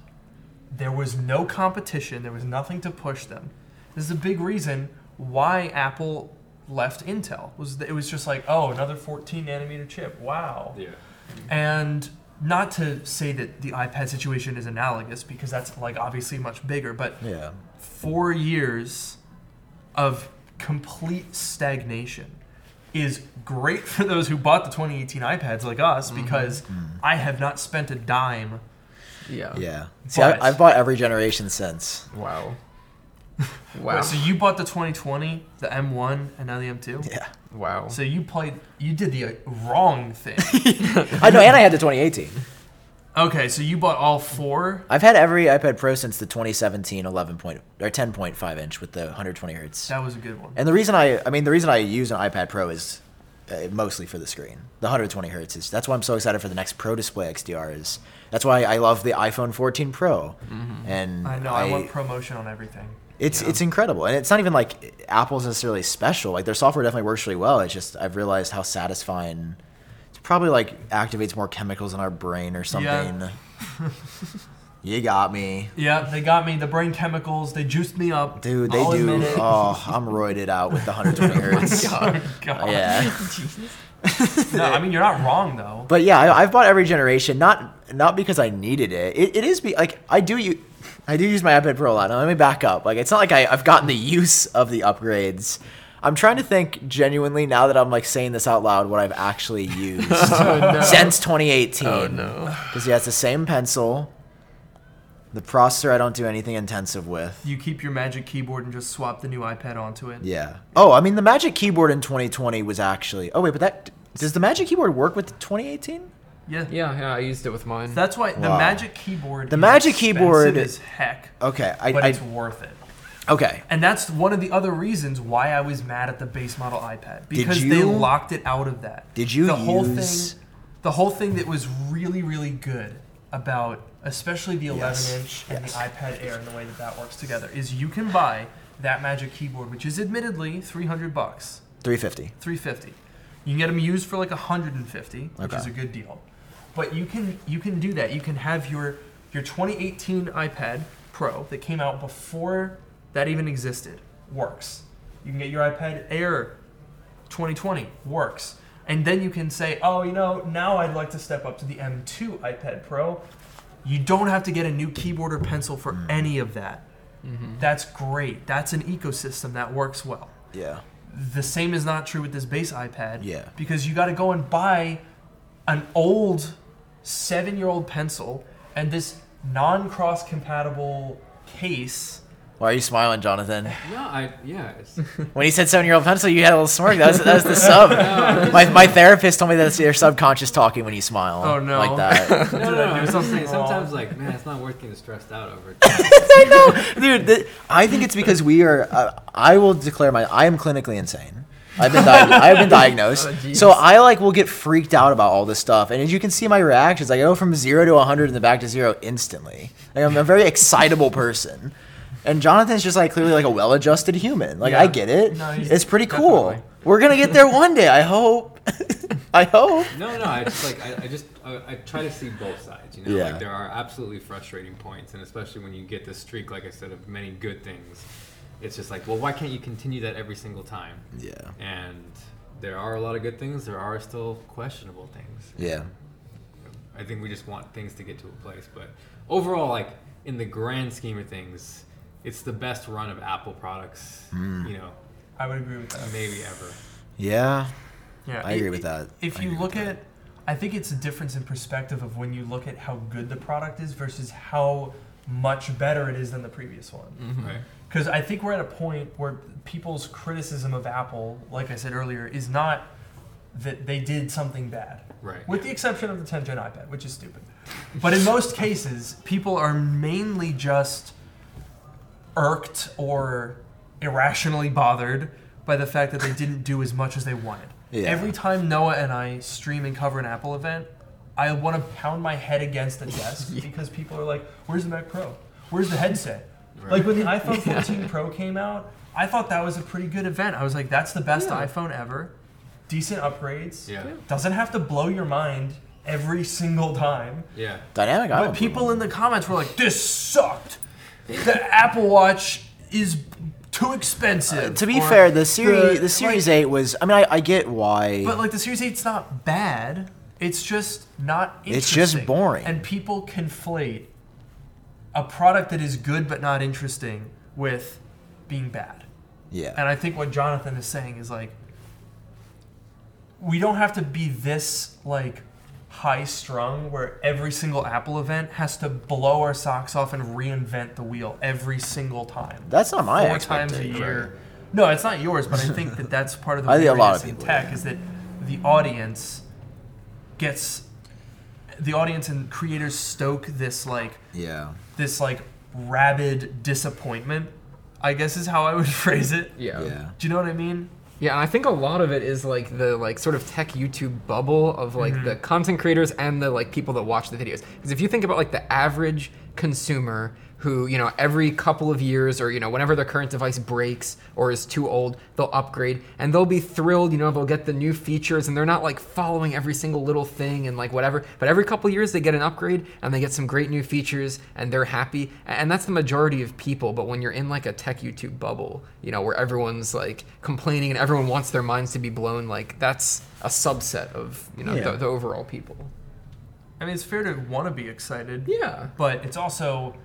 S1: There was no competition. There was nothing to push them. This is a big reason why Apple left Intel. Was it was just like, oh, another 14 nanometer chip. Wow.
S4: Yeah.
S1: And not to say that the iPad situation is analogous because that's like obviously much bigger, but
S3: Yeah.
S1: four years of complete stagnation is great for those who bought the 2018 iPads like us because I have not spent a dime.
S2: Yeah.
S3: Yeah. See, I, I've bought every generation since.
S2: Wow.
S1: Wait,
S2: Wow.
S1: so you bought the 2020, the M1, and now the M2.
S3: Yeah.
S2: wow.
S1: So you played, you did the uh, wrong thing.
S3: I know, and I had the 2018.
S1: okay, so you bought all four.
S3: I've had every iPad Pro since the 2017 11 point or 10.5 inch with the 120 hertz.
S1: That was a good one.
S3: And the reason I, I mean, the reason I use an iPad Pro is uh, mostly for the screen. The 120 hertz is that's why I'm so excited for the next Pro Display XDR. Is that's why I love the iPhone 14 Pro. And
S1: I know. I, want ProMotion on everything.
S3: It's it's incredible, and it's not even like Apple's necessarily special. Like their software definitely works really well. It's just I've realized how satisfying. It's probably like activates more chemicals in our brain or something. you got me,
S1: Yeah, they got me. The brain chemicals. They juiced me up.
S3: dude. They
S1: I'll
S3: do.
S1: admit it.
S3: Oh, I'm roided out with the 120 hertz.
S1: Oh, God.
S3: Yeah,
S1: No, I mean you're not wrong though.
S3: but yeah, I, I've bought every generation. Not not because I needed it. It, it is be like I do you. I do use my iPad Pro a lot. Now let me back up. Like it's not like I, I've gotten the use of the upgrades. I'm trying to think genuinely now that I'm like saying this out loud what I've actually used oh, since 2018.
S2: Oh no.
S3: Because yeah, it's the same pencil. The processor I don't do anything intensive with.
S1: You keep your Magic Keyboard and just swap the new iPad onto it.
S3: Yeah. Oh, I mean the Magic Keyboard in 2020 was actually. Oh wait, but that does the Magic Keyboard work with 2018?
S1: Yeah.
S2: Yeah, yeah, I used it with mine.
S1: That's why the Magic Keyboard.
S3: The
S1: is
S3: Magic Keyboard-
S1: is heck,
S3: Okay, I,
S1: but
S3: I
S1: it's worth it.
S3: Okay.
S1: And that's one of the other reasons why I was mad at the base model iPad because they locked it out of that.
S3: Did you
S1: the whole
S3: use-
S1: thing? The whole thing that was really really good about especially the 11
S3: Yes,
S1: inch and
S3: yes.
S1: the iPad Air and the way that that works together is you can buy that Magic Keyboard, which is admittedly 300 bucks,
S3: 350.
S1: 350. You can get them used for like 150, which is a good deal. But you can you can do that. You can have your your 2018 iPad Pro that came out before that even existed works. You can get your iPad Air 2020 works. And then you can say, "Oh, you know, now I'd like to step up to the M2 iPad Pro." You don't have to get a new keyboard or pencil for
S3: Hmm.
S1: any of that. That's great. That's an ecosystem that works well
S3: Yeah.
S1: the same is not true with this base iPad.
S3: Yeah.
S1: Because you got to go and buy an old seven year old pencil and this non cross compatible case.
S3: Why are you smiling, Jonathan?
S4: No, I yeah.
S3: When he said seven-year-old pencil, you had a little smirk. That was, that was the sub. my, my therapist told me that's your subconscious talking when you smile.
S1: Oh, no.
S3: Like that.
S4: no, no, no. I'm
S1: something
S4: saying, sometimes like man, it's not worth getting stressed out over.
S3: I know, dude. th- I think it's because we are. Uh, I will declare my. I am clinically insane. I've been. Di- I have been diagnosed.
S2: Oh,
S3: so I like will get freaked out about all this stuff, and as you can see my reactions, I go from zero to 100 and then back to zero instantly. Like, I'm a very excitable person. And Jonathan's just like clearly like a well-adjusted human. Like I get it.
S1: No, he's
S3: it's pretty cool.
S1: definitely.
S3: We're gonna get there one day. I hope. I hope.
S4: No, no. I just like I, I just I, I try to see both sides. You know,
S3: Yeah.
S4: like there are absolutely frustrating points, and especially when you get this streak, like I said, of many good things. It's just like, well, why can't you continue that every single time?
S3: Yeah.
S4: And there are a lot of good things. There are still questionable things.
S3: Yeah.
S4: I think we just want things to get to a place. But overall, like in the grand scheme of things, it's the best run of Apple products,
S3: Hmm.
S4: you know,
S1: I would agree with that.
S4: maybe ever.
S3: Yeah.
S1: Yeah,
S3: I agree with that.
S1: If
S3: I
S1: you look at, I think it's a difference in perspective of when you look at how good the product is versus how much better it is than the previous one.
S3: Mm-hmm.
S4: Right?
S1: Because I think we're at a point where people's criticism of Apple, like I said earlier, is not that they did something bad.
S4: Right.
S1: With the exception of the 10 gen iPad, which is stupid. But in most cases, people are mainly just irked or irrationally bothered by the fact that they didn't do as much as they wanted.
S3: Yeah.
S1: Every time Noah and I stream and cover an Apple event, I want to pound my head against the desk because people are like, "Where's the Mac Pro? Where's the headset?"
S4: Right.
S1: Like when the iPhone 14 Pro came out, I thought that was a pretty good event. I was like, "That's the best
S2: Yeah.
S1: iPhone ever. Decent upgrades.
S4: Yeah.
S1: Doesn't have to blow your mind every single time."
S4: Yeah.
S3: Dynamic
S1: But people in the comments were like, "This sucked. The Apple Watch is too expensive.
S3: to be
S1: or
S3: fair, the series the,
S1: like-
S3: series eight was. I mean, I, I get why.
S1: But like the Series 8's not bad. It's just not
S3: It's just boring.
S1: And people conflate a product that is good but not interesting with being bad.
S3: yeah.
S1: And I think what Jonathan is saying is like we don't have to be this like high strung where every single Apple event has to blow our socks off and reinvent the wheel every single time.
S3: That's not my
S1: four times a
S3: expectation.
S1: year. No, it's not yours, but I think that that's part of the
S3: I think a lot of
S1: weirdness in tech
S3: yeah.
S1: is that the audience gets the audience and creators stoke this like
S3: yeah.
S1: this like rabid disappointment. I guess is how I would phrase it.
S2: Yeah.
S3: Yeah.
S1: Do you know what I mean?
S2: Yeah, and I think a lot of it is like the like sort of tech YouTube bubble of like the mm-hmm. content creators and the like people that watch the videos. Because if you think about like the average consumer who, you know, every couple of years or you know, whenever their current device breaks or is too old, they'll upgrade and they'll be thrilled, you know, they'll get the new features and they're not like following every single little thing and like whatever. But every couple of years they get an upgrade and they get some great new features and they're happy. And that's the majority of people. But when you're in like a tech YouTube bubble, you know, where everyone's like complaining and everyone wants their minds to be blown, like that's a subset of, you know,
S3: Yeah.
S2: the, the overall people.
S1: I mean, it's fair to want to be excited,
S2: Yeah.
S1: but it's also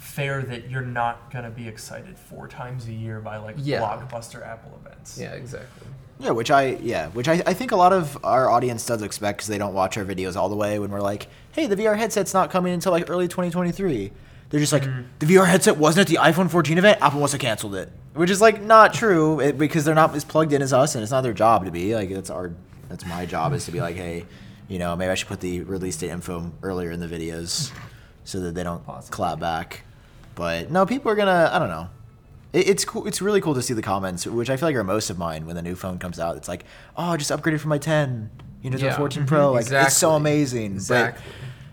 S1: fair that you're not gonna be excited four times a year by like
S2: Yeah.
S1: blockbuster Apple events.
S2: Yeah, exactly.
S3: Yeah, which I yeah, which I, I think a lot of our audience does expect because they don't watch our videos all the way. When we're like, hey, the VR headset's not coming until like early 2023, they're just like, mm-hmm. the VR headset wasn't at the iPhone 14 event. Apple must have canceled it, which is like not true it, because they're not as plugged in as us, and it's not their job to be. Like that's our that's my job is to be like, hey, you know, maybe I should put the release date info earlier in the videos so that they don't
S1: Possibly.
S3: clap back. But no, people are gonna. I don't know. It, it's cool. It's really cool to see the comments, which I feel like are most of mine when the new phone comes out. It's like, oh, I just upgraded from my 10, you know, to
S2: Yeah.
S3: a 14 mm-hmm. Pro. Like it's so amazing.
S2: Exactly.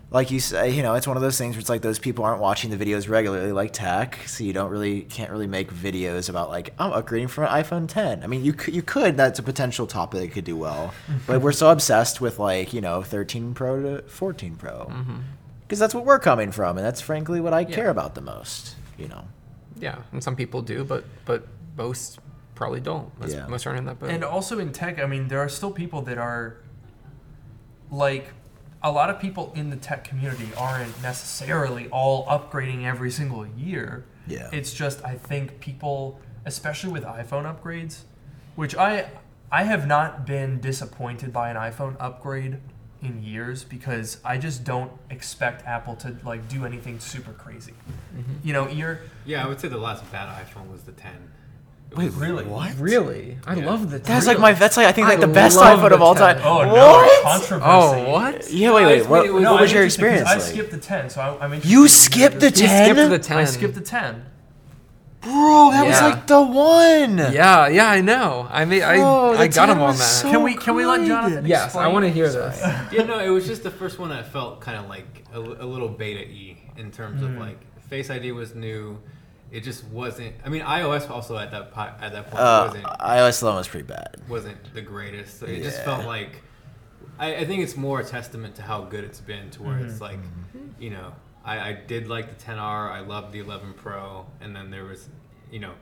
S3: But like you say, you know, it's one of those things where it's like those people aren't watching the videos regularly, like tech, so you don't really can't really make videos about like I'm upgrading from an iPhone 10. I mean, you could, you could. That's a potential topic that could do well, but we're so obsessed with like you know 13 Pro to 14 Pro mm-hmm. Because that's what we're coming from, and that's frankly what I care about the most. You know.
S2: Yeah, and some people do, but but most probably don't. Most,
S3: Yeah.
S2: most aren't in that boat.
S1: And also in tech, I mean, there are still people that are like a lot of people in the tech community aren't necessarily all upgrading every single year.
S3: Yeah.
S1: It's just I think people, especially with iPhone upgrades, which I I have not been disappointed by an iPhone upgrade in years because I just don't expect Apple to like do anything super crazy. Mm-hmm. You know, you're
S4: Yeah, I would say the last bad iPhone was the 10. It
S3: Wait,
S1: really
S3: what?
S2: really, I
S4: Yeah.
S2: love the. 10.
S3: That's like my. That's like I think like
S2: I
S3: the best iPhone
S2: the
S3: of all
S2: 10.
S3: time.
S1: oh no
S3: What?
S1: controversy.
S2: Oh what?
S3: Yeah, wait, wait. What,
S4: it was-
S3: what was
S1: I'm
S3: your
S1: interested 'cause
S3: experience?
S1: I skipped the 10, so I, I'm interested.
S3: You skipped the
S1: this.
S2: You
S3: 10?
S2: skipped the ten.
S1: I skipped the 10.
S3: Bro, that was
S2: Yeah.
S3: like the one.
S2: Yeah, yeah, I know. I mean, I
S3: the
S2: I got
S3: 10
S2: him on
S3: was
S2: that.
S3: so
S1: Can we can we let
S3: good.
S1: Jonathan?
S2: yes, I
S1: explain?
S2: want to hear this.
S4: yeah, no, it was just the first one that felt kind of like a, a little beta e in terms of hmm. like Face ID was new. It just wasn't. I mean, iOS also at that po- at that point
S3: Uh,
S4: wasn't
S3: iOS 11 was pretty bad.
S4: wasn't the greatest. So it just
S3: Yeah.
S4: felt like I, I think it's more a testament to how good it's been to where it's mm-hmm. like, mm-hmm. you know, I, I did like the 10R, I loved the 11 Pro, and then there was, you know,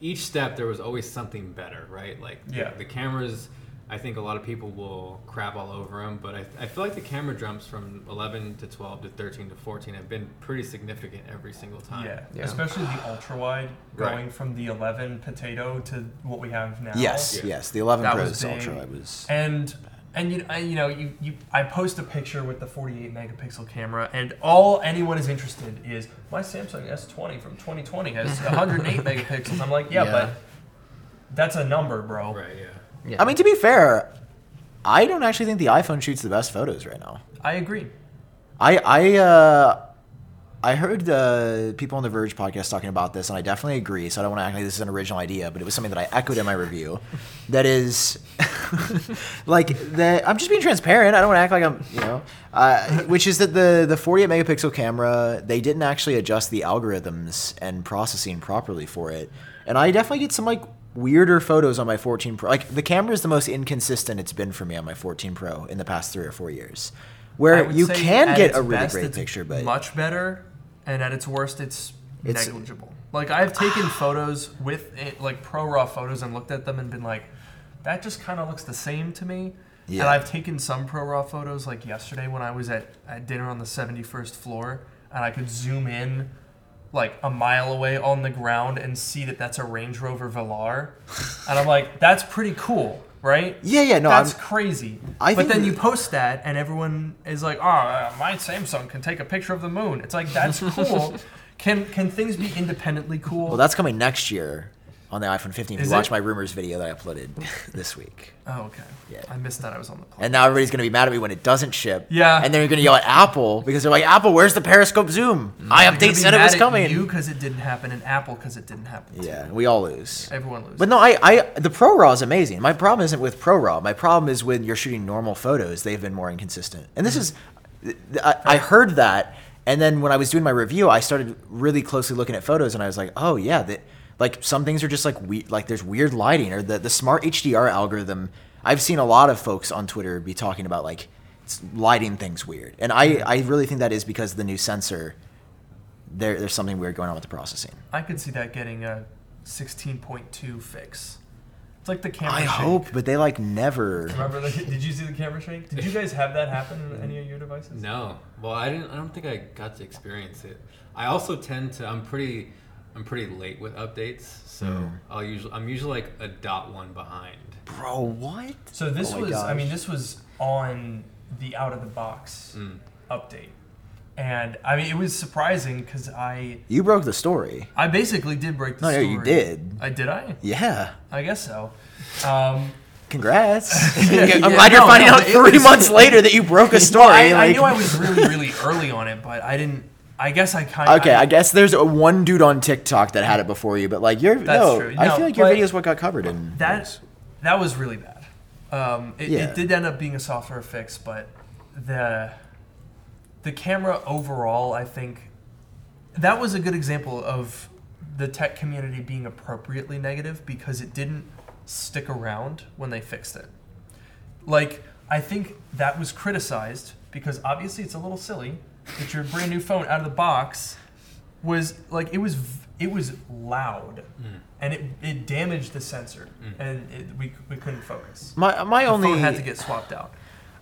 S4: each step there was always something better, right? Like the-
S1: Yeah.
S4: the, cameras. I think a lot of people will crap all over them, but I, I feel like the camera jumps from 11 to 12 to 13 to 14 have been pretty significant every single time.
S1: Yeah,
S2: Yeah.
S1: especially the ultra wide
S4: Right.
S1: going from the 11 potato to what we have now.
S3: Yes,
S4: Yeah.
S3: yes. The 11
S1: That
S3: Pro is ultra. wide was.
S1: And and you I, you know you, you I post a picture with the 48 megapixel camera and all anyone is interested is my Samsung S20 from 2020 has 108 megapixels. I'm like, yeah,
S2: Yeah.
S1: but that's a number, bro.
S4: Right. Yeah.
S2: Yeah.
S3: I mean, to be fair, I don't actually think the iPhone shoots the best photos right now.
S1: I agree.
S3: I I uh, I heard uh, people on the Verge podcast talking about this, and I definitely agree. So I don't want to act like this is an original idea, but it was something that I echoed in my review. That is, like that. I'm just being transparent. I don't want to act like I'm, you know, uh, which is that the the 48 megapixel camera they didn't actually adjust the algorithms and processing properly for it, and I definitely get some like weirder photos on my 14 Pro. Like the camera is the most inconsistent it's been for me on my 14 Pro in the past three or four years. Where you can get a really great picture, but
S1: much better, and at its worst, it's
S3: It's-
S1: negligible. Like I've taken photos with it, like pro raw photos and looked at them and been like, that just kind of looks the same to me. And I've taken some pro raw photos like yesterday when I was at, at dinner on the 71st floor and I could zoom in like a mile away on the ground and see that that's a Range Rover Velar. and I'm like, that's pretty cool, right?
S3: Yeah, yeah, no,
S1: that's
S3: I'm-
S1: crazy.
S3: I
S1: but then you post that, and everyone is like, "Oh, uh, my Samsung can take a picture of the moon." It's like that's cool. can can things be independently cool?
S3: Well, that's coming next year on the iPhone 15. If you watch
S1: it?
S3: my rumors video that I uploaded this week.
S1: oh, okay.
S3: Yeah.
S1: I missed that. I was on the. Plane.
S3: And now everybody's gonna be mad at me when it doesn't ship.
S1: Yeah.
S3: And then you're gonna yell at Apple because they're like, Apple, where's the periscope zoom? Mm-hmm.
S1: They're gonna
S3: said it was coming.
S1: You because it didn't happen, and Apple because it didn't happen. too.
S3: Yeah, we all lose.
S1: Everyone loses.
S3: But no, I, I, the Pro Raw is amazing. My problem isn't with Pro Raw. My problem is when you're shooting normal photos. They've been more inconsistent. And this mm-hmm. is, I, I heard that, and then when I was doing my review, I started really closely looking at photos, and I was like, oh yeah, that like some things are just like we like there's weird lighting or the the smart HDR algorithm. I've seen a lot of folks on Twitter be talking about like it's lighting things weird, and I I really think that is because the new sensor. There, there's something weird going on with the processing.
S1: I could see that getting a 16.2 fix. It's like the camera.
S3: I
S1: shake.
S3: hope, but they like never.
S1: Remember? The, did you see the camera shake? Did you guys have that happen in any of your devices?
S4: No. Well, I didn't. I don't think I got to experience it. I also tend to. I'm pretty. I'm pretty late with updates, so
S3: Hmm.
S4: I'll usually. I'm usually like a dot one behind.
S3: Bro, what?
S1: So this
S3: Oh my
S1: was, I mean, this was on the out of the box
S4: Mm.
S1: update, and I mean, it was surprising because I,
S3: You broke the story.
S1: I basically did break the
S3: No, no,
S1: story.
S3: you did.
S1: I did. I.
S3: Yeah.
S1: I guess so. Um,
S3: Congrats.
S1: Yeah,
S3: I'm
S1: yeah,
S3: glad you're
S1: no,
S3: finding
S1: no,
S3: out three
S1: was-
S3: months later that you broke a story.
S1: I, I
S3: like-
S1: knew I was really, really early on it, but I didn't. I guess I kind of.
S3: Okay, I guess there's one dude on TikTok that had it before you, but like you're
S1: That's
S3: no,
S1: true.
S3: I feel like your
S1: but
S3: video is what got covered in
S1: that
S3: those.
S1: that was really bad. Um, it,
S3: Yeah.
S1: it did end up being a software fix, but the the camera overall, I think that was a good example of the tech community being appropriately negative because it didn't stick around when they fixed it. Like I think that was criticized because obviously it's a little silly that your brand new phone out of the box was like it was it was loud.
S3: Hmm.
S1: and it, it damaged the sensor. And it, we, we couldn't focus.
S3: My my
S1: the
S3: only
S1: phone had to get swapped out.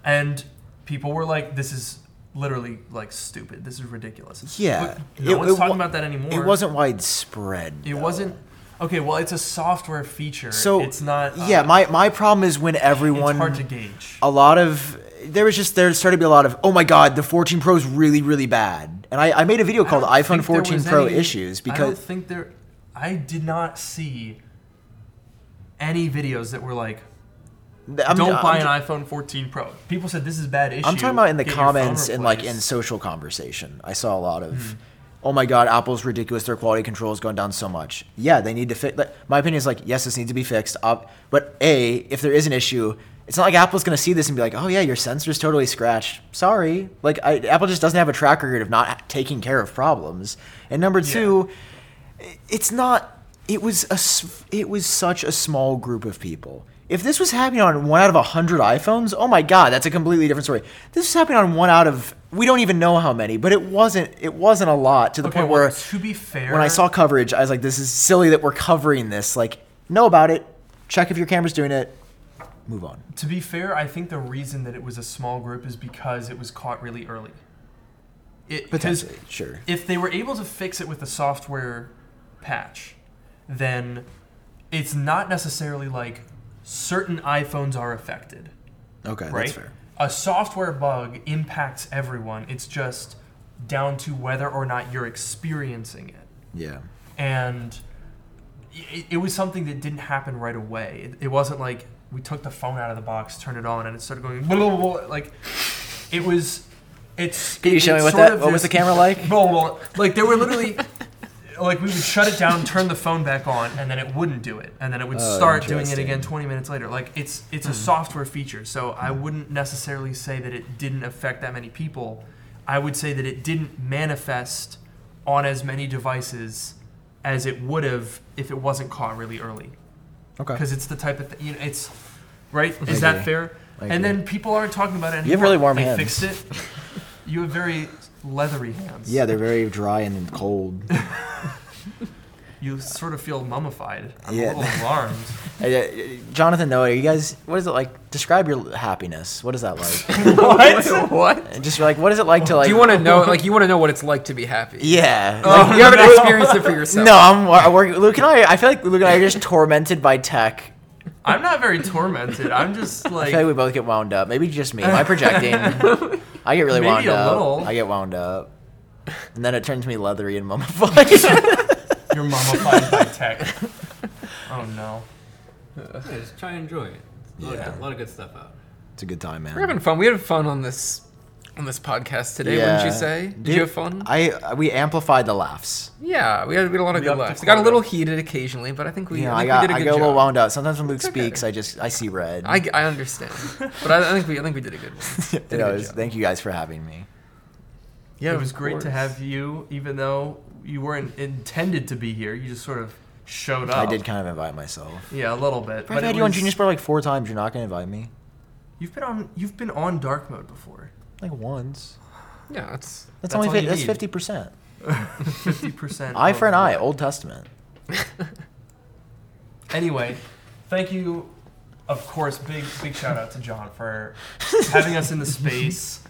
S1: And people were like this is literally like stupid. This is ridiculous.
S3: Yeah.
S1: but no
S3: It-
S1: one's
S3: it
S1: talking about that anymore.
S3: it wasn't widespread.
S1: it
S3: though.
S1: wasn't okay well it's a software feature.
S3: So
S1: it's not uh,
S3: yeah, my my problem is when everyone
S1: it's hard to gauge.
S3: a lot of there was just there started to be a lot of oh my god the 14 Pro is really really bad, and I, I made a video called iPhone 14 Pro
S1: any-
S3: issues because
S1: I don't think there. I did not see any videos that were like,
S3: I'm,
S1: "Don't
S3: I'm-
S1: buy an iPhone 14 Pro." People said this is bad issue.
S3: I'm talking about in the
S1: get
S3: comments and like in social conversation. I saw a lot of,
S1: Hmm.
S3: oh my god, Apple's ridiculous. Their quality control is going down so much. Yeah, they need to fix. My opinion is like, yes, this needs to be fixed. But a, if there is an issue, it's not like Apple's going to see this and be like, oh yeah, your sensor's totally scratched. Sorry, like I, Apple just doesn't have a track record of not taking care of problems. And number two, it's not. It was a. It was such a small group of people. If this was happening on one out of a hundred iPhones, oh my god, that's a completely different story. This is happening on one out of we don't even know how many, but it wasn't. It wasn't a lot to the
S1: Okay,
S3: point
S1: well,
S3: where
S1: to be fair,
S3: when I saw coverage, I was like, this is silly that we're covering this. Like, know about it. Check if your camera's doing it. Move on.
S1: to be fair, I think the reason that it was a small group is because it was caught really early. It,
S3: Potentially, sure.
S1: if they were able to fix it with a software patch, then it's not necessarily like certain iPhones are affected.
S3: Okay,
S1: right?
S3: that's fair.
S1: A software bug impacts everyone. It's just down to whether or not you're experiencing it.
S3: Yeah.
S1: And it, it was something that didn't happen right away. It, it wasn't like we took the phone out of the box, turned it on, and it started going blah, blah, blah, like it was. It's.
S3: Can you show me what that- what was the camera like?
S1: blah, blah. Like there were literally. Like we would shut it down, turn the phone back on, and then it wouldn't do it, and then it would
S3: Oh,
S1: start doing it again 20 minutes later. Like it's it's
S3: Hmm.
S1: a software feature, so I wouldn't necessarily say that it didn't affect that many people. I would say that it didn't manifest on as many devices as it would have if it wasn't caught really early.
S3: Okay.
S1: Because it's the type of thing, you know, it's right. Is that fair? And then people aren't talking about it anymore.
S3: You have really warm
S1: they
S3: hands.
S1: fixed it. You have very leathery hands.
S3: Yeah, they're very dry and cold.
S1: You sort of feel mummified. I'm
S3: Yeah.
S1: a little alarmed.
S3: Uh, uh, Jonathan, Noah, you guys, what is it like? Describe your happiness. What is that like?
S2: what? what?
S3: Just like, what is it like to like?
S2: Do you want to know? Like, you want to know what it's like to be happy?
S3: Yeah.
S2: Like,
S3: Like,
S2: you haven't experienced it for yourself.
S3: no, I'm I work. Luke and I. I feel like Luke and I are just tormented by tech.
S1: I'm not very tormented. I'm just
S3: I
S1: like,
S3: feel like we both get wound up. Maybe just me. Am I projecting? I get really
S1: Maybe
S3: wound
S1: a
S3: up.
S1: little.
S3: I get wound up, and then it turns me leathery and mummified.
S1: You're mummified by tech. Oh no.
S4: Yeah, just try and enjoy it. A lot,
S3: Yeah.
S4: of, a lot of good stuff out.
S3: it's a good time, man.
S2: We're having fun. We had fun on this on this podcast today. Wouldn't you say? Did
S3: Dude,
S2: you have fun?
S3: I we amplified the laughs.
S2: yeah, we had, we had a lot of
S1: We
S2: good
S1: upped the
S2: laughs. It got a
S1: quota.
S2: little heated occasionally, but I think we,
S3: You know,
S2: I
S3: I
S2: think
S3: got
S2: we did a
S3: I
S2: good
S3: get a little
S2: job.
S3: wound up. Sometimes when Luke
S2: okay.
S3: speaks, I just I see red.
S2: I, I understand, but I, I think we I think we did a good one. Did
S3: you
S2: a
S3: know,
S2: good
S3: it's-
S2: job.
S3: thank you guys for having me.
S2: Yeah,
S1: it was great to have you, even though you weren't intended to be here. You just sort of showed up.
S3: I did kind of invite myself.
S1: Yeah, a little bit.
S3: I've
S1: it
S3: had you on
S1: was-
S3: Genius Bar like four times. You're not gonna invite me?
S1: You've been on. You've been on dark mode before.
S3: Like once.
S2: Yeah, that's
S3: That's,
S1: That's
S3: only
S1: all
S3: fi-
S1: you
S3: that's fifty percent.
S1: Fifty percent.
S3: Eye for an eye. Old Testament.
S1: Anyway, thank you. Of course, big big shout out to John for having us in the space,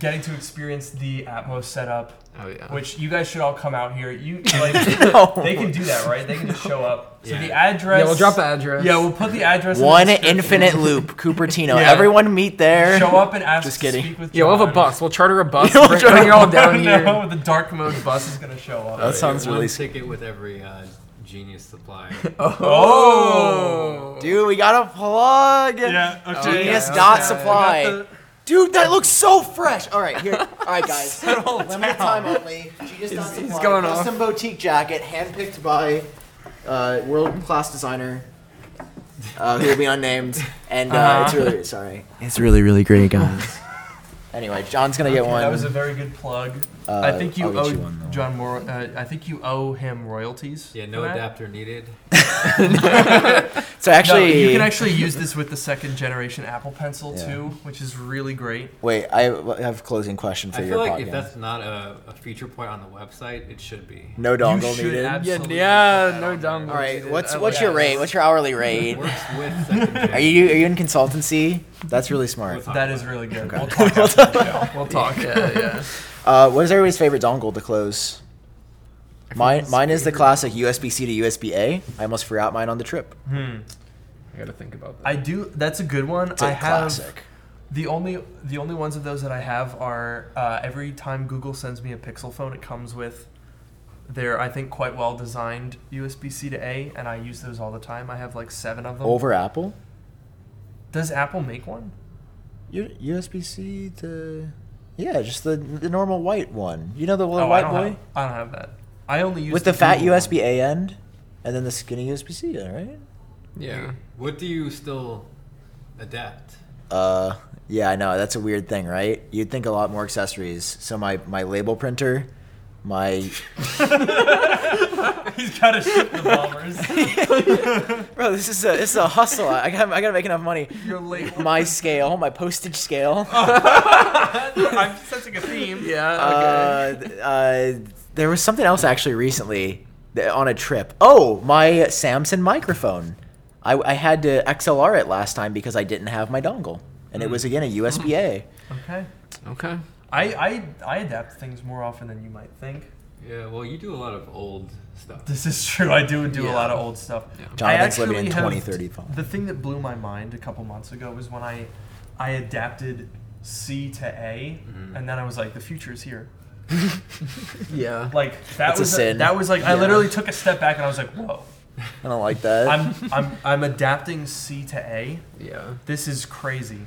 S1: getting to experience the Atmos setup,
S2: oh yeah.
S1: which you guys should all come out here. You like
S3: No.
S1: they can do that, right? They can just show up. So
S4: Yeah.
S1: the address.
S2: yeah, we'll drop the address.
S1: Yeah, we'll put the address. in the
S3: One infinite loop, Cupertino.
S1: Yeah.
S3: Everyone meet there.
S1: Show up and ask
S3: Just
S1: to
S3: kidding.
S1: speak with
S2: Yeah, we'll have a bus. We'll charter a bus.
S3: We'll
S2: bring,
S3: charter
S2: bring you all
S3: a
S2: down
S1: no,
S2: here.
S1: the dark mode bus is gonna show up.
S3: That sounds
S4: One
S3: really.
S4: ticket with every uh, genius supply.
S1: Oh.
S3: Dude, we got a plug.
S1: Yeah. Okay.
S3: Genius
S2: yeah,
S3: dot
S2: okay.
S3: supply.
S1: I got
S3: Dude, that looks so fresh. All right, here. All right, guys.
S1: Settle
S3: Limited
S1: down.
S3: time only. Genius dot
S2: he's
S3: supply.
S2: going off.
S3: Custom boutique jacket, handpicked by uh, world class designer. Uh, who will be unnamed, and uh, it's
S1: Uh-huh.
S3: really sorry. It's really really great, guys. anyway, John's gonna get one.
S1: That was a very good plug.
S3: Uh,
S1: I think you owe
S3: you one.
S1: John Moore. Uh, I think you owe him royalties.
S4: Yeah, no adapter needed.
S3: so actually,
S1: no, you can actually use this with the second generation Apple Pencil
S3: Yeah.
S1: too, which is really great.
S3: wait. I have a closing question for
S4: I
S3: your I
S4: feel like
S3: podcast.
S4: if that's not a, a feature point on the website, it should be.
S3: no dongle
S1: you
S3: needed.
S2: Yeah,
S1: absolutely
S2: yeah, no dongle.
S3: All right,
S2: needed.
S3: what's what's
S2: like
S3: your
S2: that.
S3: rate? What's your hourly rate?
S4: Works with.
S3: Are you are you in consultancy? That's really smart.
S4: We'll
S1: That is really good.
S3: Okay.
S1: We'll talk after the show. We'll talk.
S2: Yeah, yeah.
S3: Uh, what is everybody's favorite dongle to close? Mine mine is the classic USB C to USB A. I almost forgot mine on the trip.
S1: Hmm.
S2: I gotta think about that.
S1: I do. That's a good one.
S3: It's a
S1: I have
S3: classic.
S1: the only the only ones of those that I have are uh, every time Google sends me a Pixel phone, it comes with their I think quite well designed USB C to A, and I use those all the time. I have like seven of them.
S3: Over Apple?
S1: Does Apple make one?
S3: U- USB C to yeah, just the the normal white one. You know the little
S1: oh,
S3: white
S1: don't
S3: boy
S1: have. I don't have that. I only use
S3: with the fat
S1: Google.
S3: USB A end, and then the skinny USB C. Right?
S2: yeah.
S4: What do you still adapt?
S3: Uh, yeah, I know that's a weird thing, right? You'd think a lot more accessories. So my my label printer, my
S1: He's got to ship the bombers.
S3: bro, this is a this is a hustle. I got I gotta make enough money.
S1: You're late.
S3: My scale, my postage scale.
S1: I'm sensing a theme.
S2: Yeah.
S3: Uh, uh, there was something else actually recently that- on a trip. Oh, my Samsung microphone. I, I had to XLR it last time because I didn't have my dongle, and it was again a USB A.
S1: Okay.
S2: Okay.
S1: I, I I adapt things more often than you might think.
S4: Yeah, well, you do a lot of old stuff.
S1: This is true. I do do a lot of old stuff.
S2: Yeah.
S3: Jonathan's living in
S1: actually have-
S3: 2035.
S1: The thing that blew my mind a couple months ago was when I I adapted C to A,
S4: Mhm.
S1: and then I was like, the future is here.
S2: Yeah.
S1: Like that
S3: That's a
S1: was
S3: sin.
S1: that was like I literally took a step back and I was like, whoa.
S3: I don't like that.
S1: I'm I'm I'm adapting C to A.
S2: Yeah.
S1: This is crazy.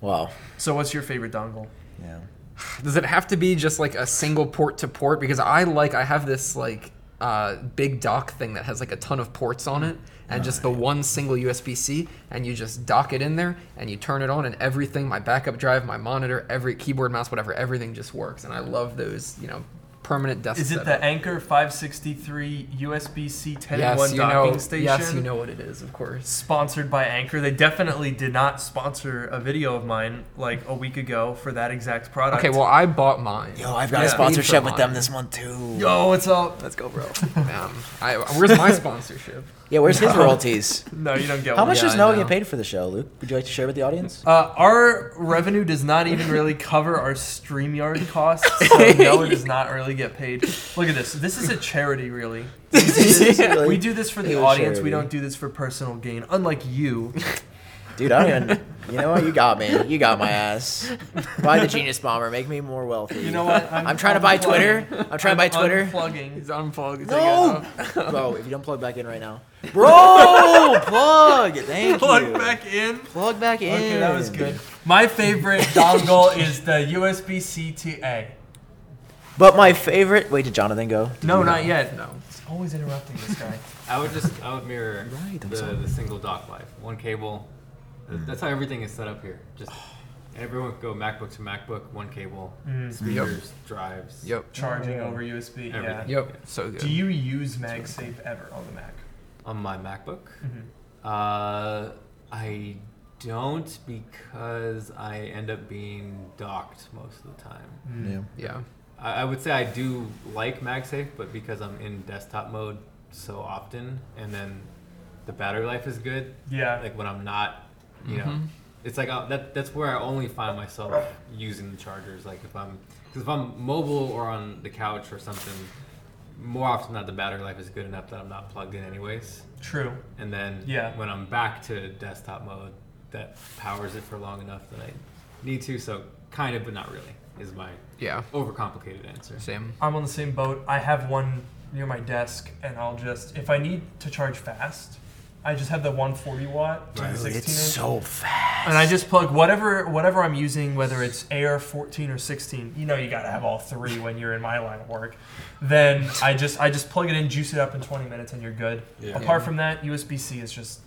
S3: wow.
S1: So what's your favorite dongle?
S3: Yeah.
S2: Does it have to be just like a single port to port? Because I like I have this like uh, big dock thing that has like a ton of ports on it, and just the one single USB C, and you just dock it in there, and you turn it on, and everything, my backup drive, my monitor, every keyboard, mouse, whatever, everything just works, and I love those, you know, permanent desk.
S1: Is it
S2: setup.
S1: the Anker 563 USB-C 10 in
S2: Yes,
S1: 1
S2: you
S1: docking
S2: know.
S1: station?
S2: Yes, you know what it is, of course.
S1: Sponsored by Anker. They definitely did not sponsor a video of mine like a week ago for that exact product.
S2: Okay, well, I bought mine.
S3: Yo, I've got
S1: Yeah.
S3: a sponsorship with them this month too.
S1: yo, what's up?
S3: let's go, bro.
S2: Um, I, where's my sponsorship?
S3: Yeah, where's his royalties?
S1: No, you don't get one.
S3: How
S1: one.
S3: much
S2: Yeah,
S3: does
S2: I
S3: Noah
S2: know.
S3: get paid for the show, Luke? Would you like to share with the audience?
S1: Uh, our revenue does not even really cover our StreamYard costs, so Noah does not really get paid. Look at this. This is a charity, really. We do this,
S3: Really?
S1: we do this for the
S3: It
S1: audience. We
S3: charity.
S1: don't do this for personal gain, unlike you.
S3: Dude, I don't even. You know what? You got me. You got my ass. Buy the Genius Bomber. Make me more wealthy.
S1: You know what?
S3: I'm trying to buy. Twitter. I'm trying to buy
S1: I'm
S3: Twitter.
S1: Unplugging.
S2: He's unplugged.
S3: No, bro. If you don't plug back in right now, bro, plug. Thank
S1: Plug
S3: you.
S1: back in.
S3: Plug back in.
S1: Okay, that was good. My favorite dongle is the USB-C to A.
S3: But my favorite. Wait, did Jonathan go?
S1: No, not yet.
S2: No.
S1: It's always interrupting this guy.
S4: I would just I would mirror
S3: Right,
S4: the, the single dock life, one cable. That's how everything is set up here. Just everyone go MacBook to MacBook, one cable,
S1: Mm.
S4: speakers, drives.
S2: Yep.
S1: Charging over USB. Yeah.
S4: Everything.
S2: Yep. So good.
S1: Do you use MagSafe ever on the Mac?
S4: On my MacBook,
S1: Mhm.
S4: uh, I don't because I end up being docked most of the time.
S1: Mm.
S3: Yeah.
S2: Yeah.
S4: I, I would say I do like MagSafe, but because I'm in desktop mode so often, and then the battery life is good.
S1: Yeah.
S4: Like when I'm not, you know,
S2: Mhm.
S4: it's like uh, that. That's where I only find myself using the chargers. Like if I'm, because if I'm mobile or on the couch or something, more often than not the battery life is good enough that I'm not plugged in anyways.
S1: True.
S4: And then
S1: Yeah.
S4: when I'm back to desktop mode, that powers it for long enough that I need to. So kind of, but not really, is my
S2: Yeah.
S4: overcomplicated answer.
S2: Same.
S1: I'm on the same boat. I have one near my desk, and I'll just if I need to charge fast, I just have the 140 watt to the
S3: Dude,
S1: 16
S3: it's
S1: inch,
S3: so fast.
S1: and I just plug whatever whatever I'm using, whether it's AR 14 or 16. You know, you gotta have all three when you're in my line of work. Then I just I just plug it in, juice it up in 20 minutes, and you're good.
S4: Yeah.
S1: Apart from that, USB-C is just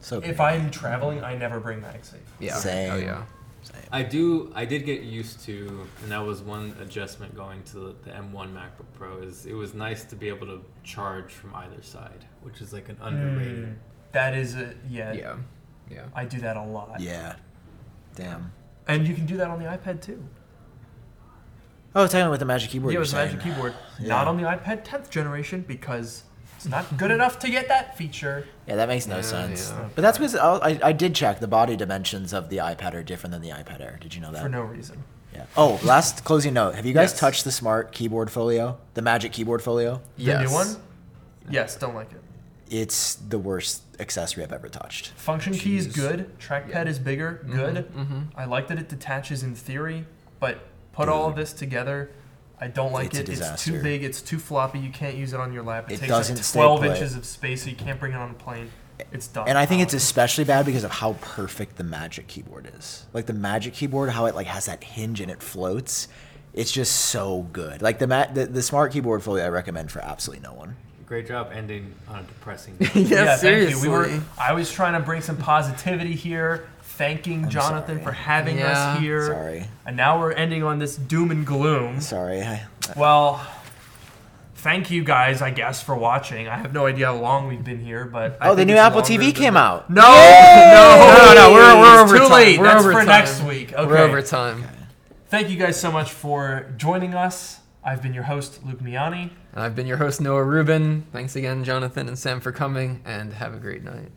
S3: so
S1: if I'm traveling, I never bring MagSafe.
S2: Yeah.
S3: Same.
S2: Oh yeah.
S4: I do. I did get used to, and that was one adjustment going to the, the M1 MacBook Pro. Is it was nice to be able to charge from either side, which is like an underrated.
S1: Mm, that is a yeah,
S2: Yeah. Yeah.
S1: I do that a lot.
S3: Yeah. Damn.
S1: And you can do that on the iPad too.
S3: Oh, technically with the Magic Keyboard.
S1: yeah,
S3: you're
S1: with the Magic. Keyboard.
S3: Yeah.
S1: Not on the iPad 10th generation because it's not good enough to get that feature.
S3: Yeah, that makes no
S2: Yeah,
S3: sense.
S2: yeah.
S3: But that's because I, I did check the body dimensions of the iPad are different than the iPad Air. Did you know that?
S1: For no reason.
S3: Yeah. Oh, last closing note. Have you guys
S1: Yes.
S3: touched the Smart Keyboard Folio, the Magic Keyboard Folio?
S1: The new one? Yes, don't like it.
S3: It's the worst accessory I've ever touched.
S1: Function key is
S3: Jeez.
S1: good. Trackpad is bigger. Good.
S2: Mm-hmm.
S1: I like that it detaches in theory, but put all of this together, I don't like
S3: It's a
S1: it. It's too big. It's too floppy. You can't use it on your lap. It,
S3: It
S1: takes
S3: doesn't
S1: like 12
S3: put.
S1: inches of space, so you can't bring it on a plane. It's dumb.
S3: And I think it's especially bad because of how perfect the Magic Keyboard is. Like the Magic Keyboard, how it like has that hinge and it floats. It's just so good. Like the ma- the, the Smart Keyboard Folio, I recommend for absolutely no one.
S4: Great job ending on a depressing.
S2: yeah,
S1: yeah,
S2: seriously.
S1: thank you. We were. I was trying to bring some positivity here, thanking
S3: I'm
S1: Jonathan
S3: sorry.
S1: for having
S2: Yeah.
S1: us here.
S3: Sorry,
S1: And now we're ending on this doom and gloom.
S3: sorry. I,
S1: Well, thank you guys, I guess, for watching. I have no idea how long we've been here, but I
S3: oh, the new
S1: it's
S3: Apple TV
S1: than-
S3: came out.
S1: No, no,
S2: No, no, we're- we're
S1: It's
S2: over
S1: too
S2: time.
S1: late.
S2: We're
S1: That's
S2: over
S1: for
S2: time.
S1: next week. Okay.
S2: We're over time.
S1: Thank you guys so much for joining us. I've been your host, Luke Miani.
S2: And I've been your host, Noah Rubin. Thanks again, Jonathan and Sam, for coming, and have a great night.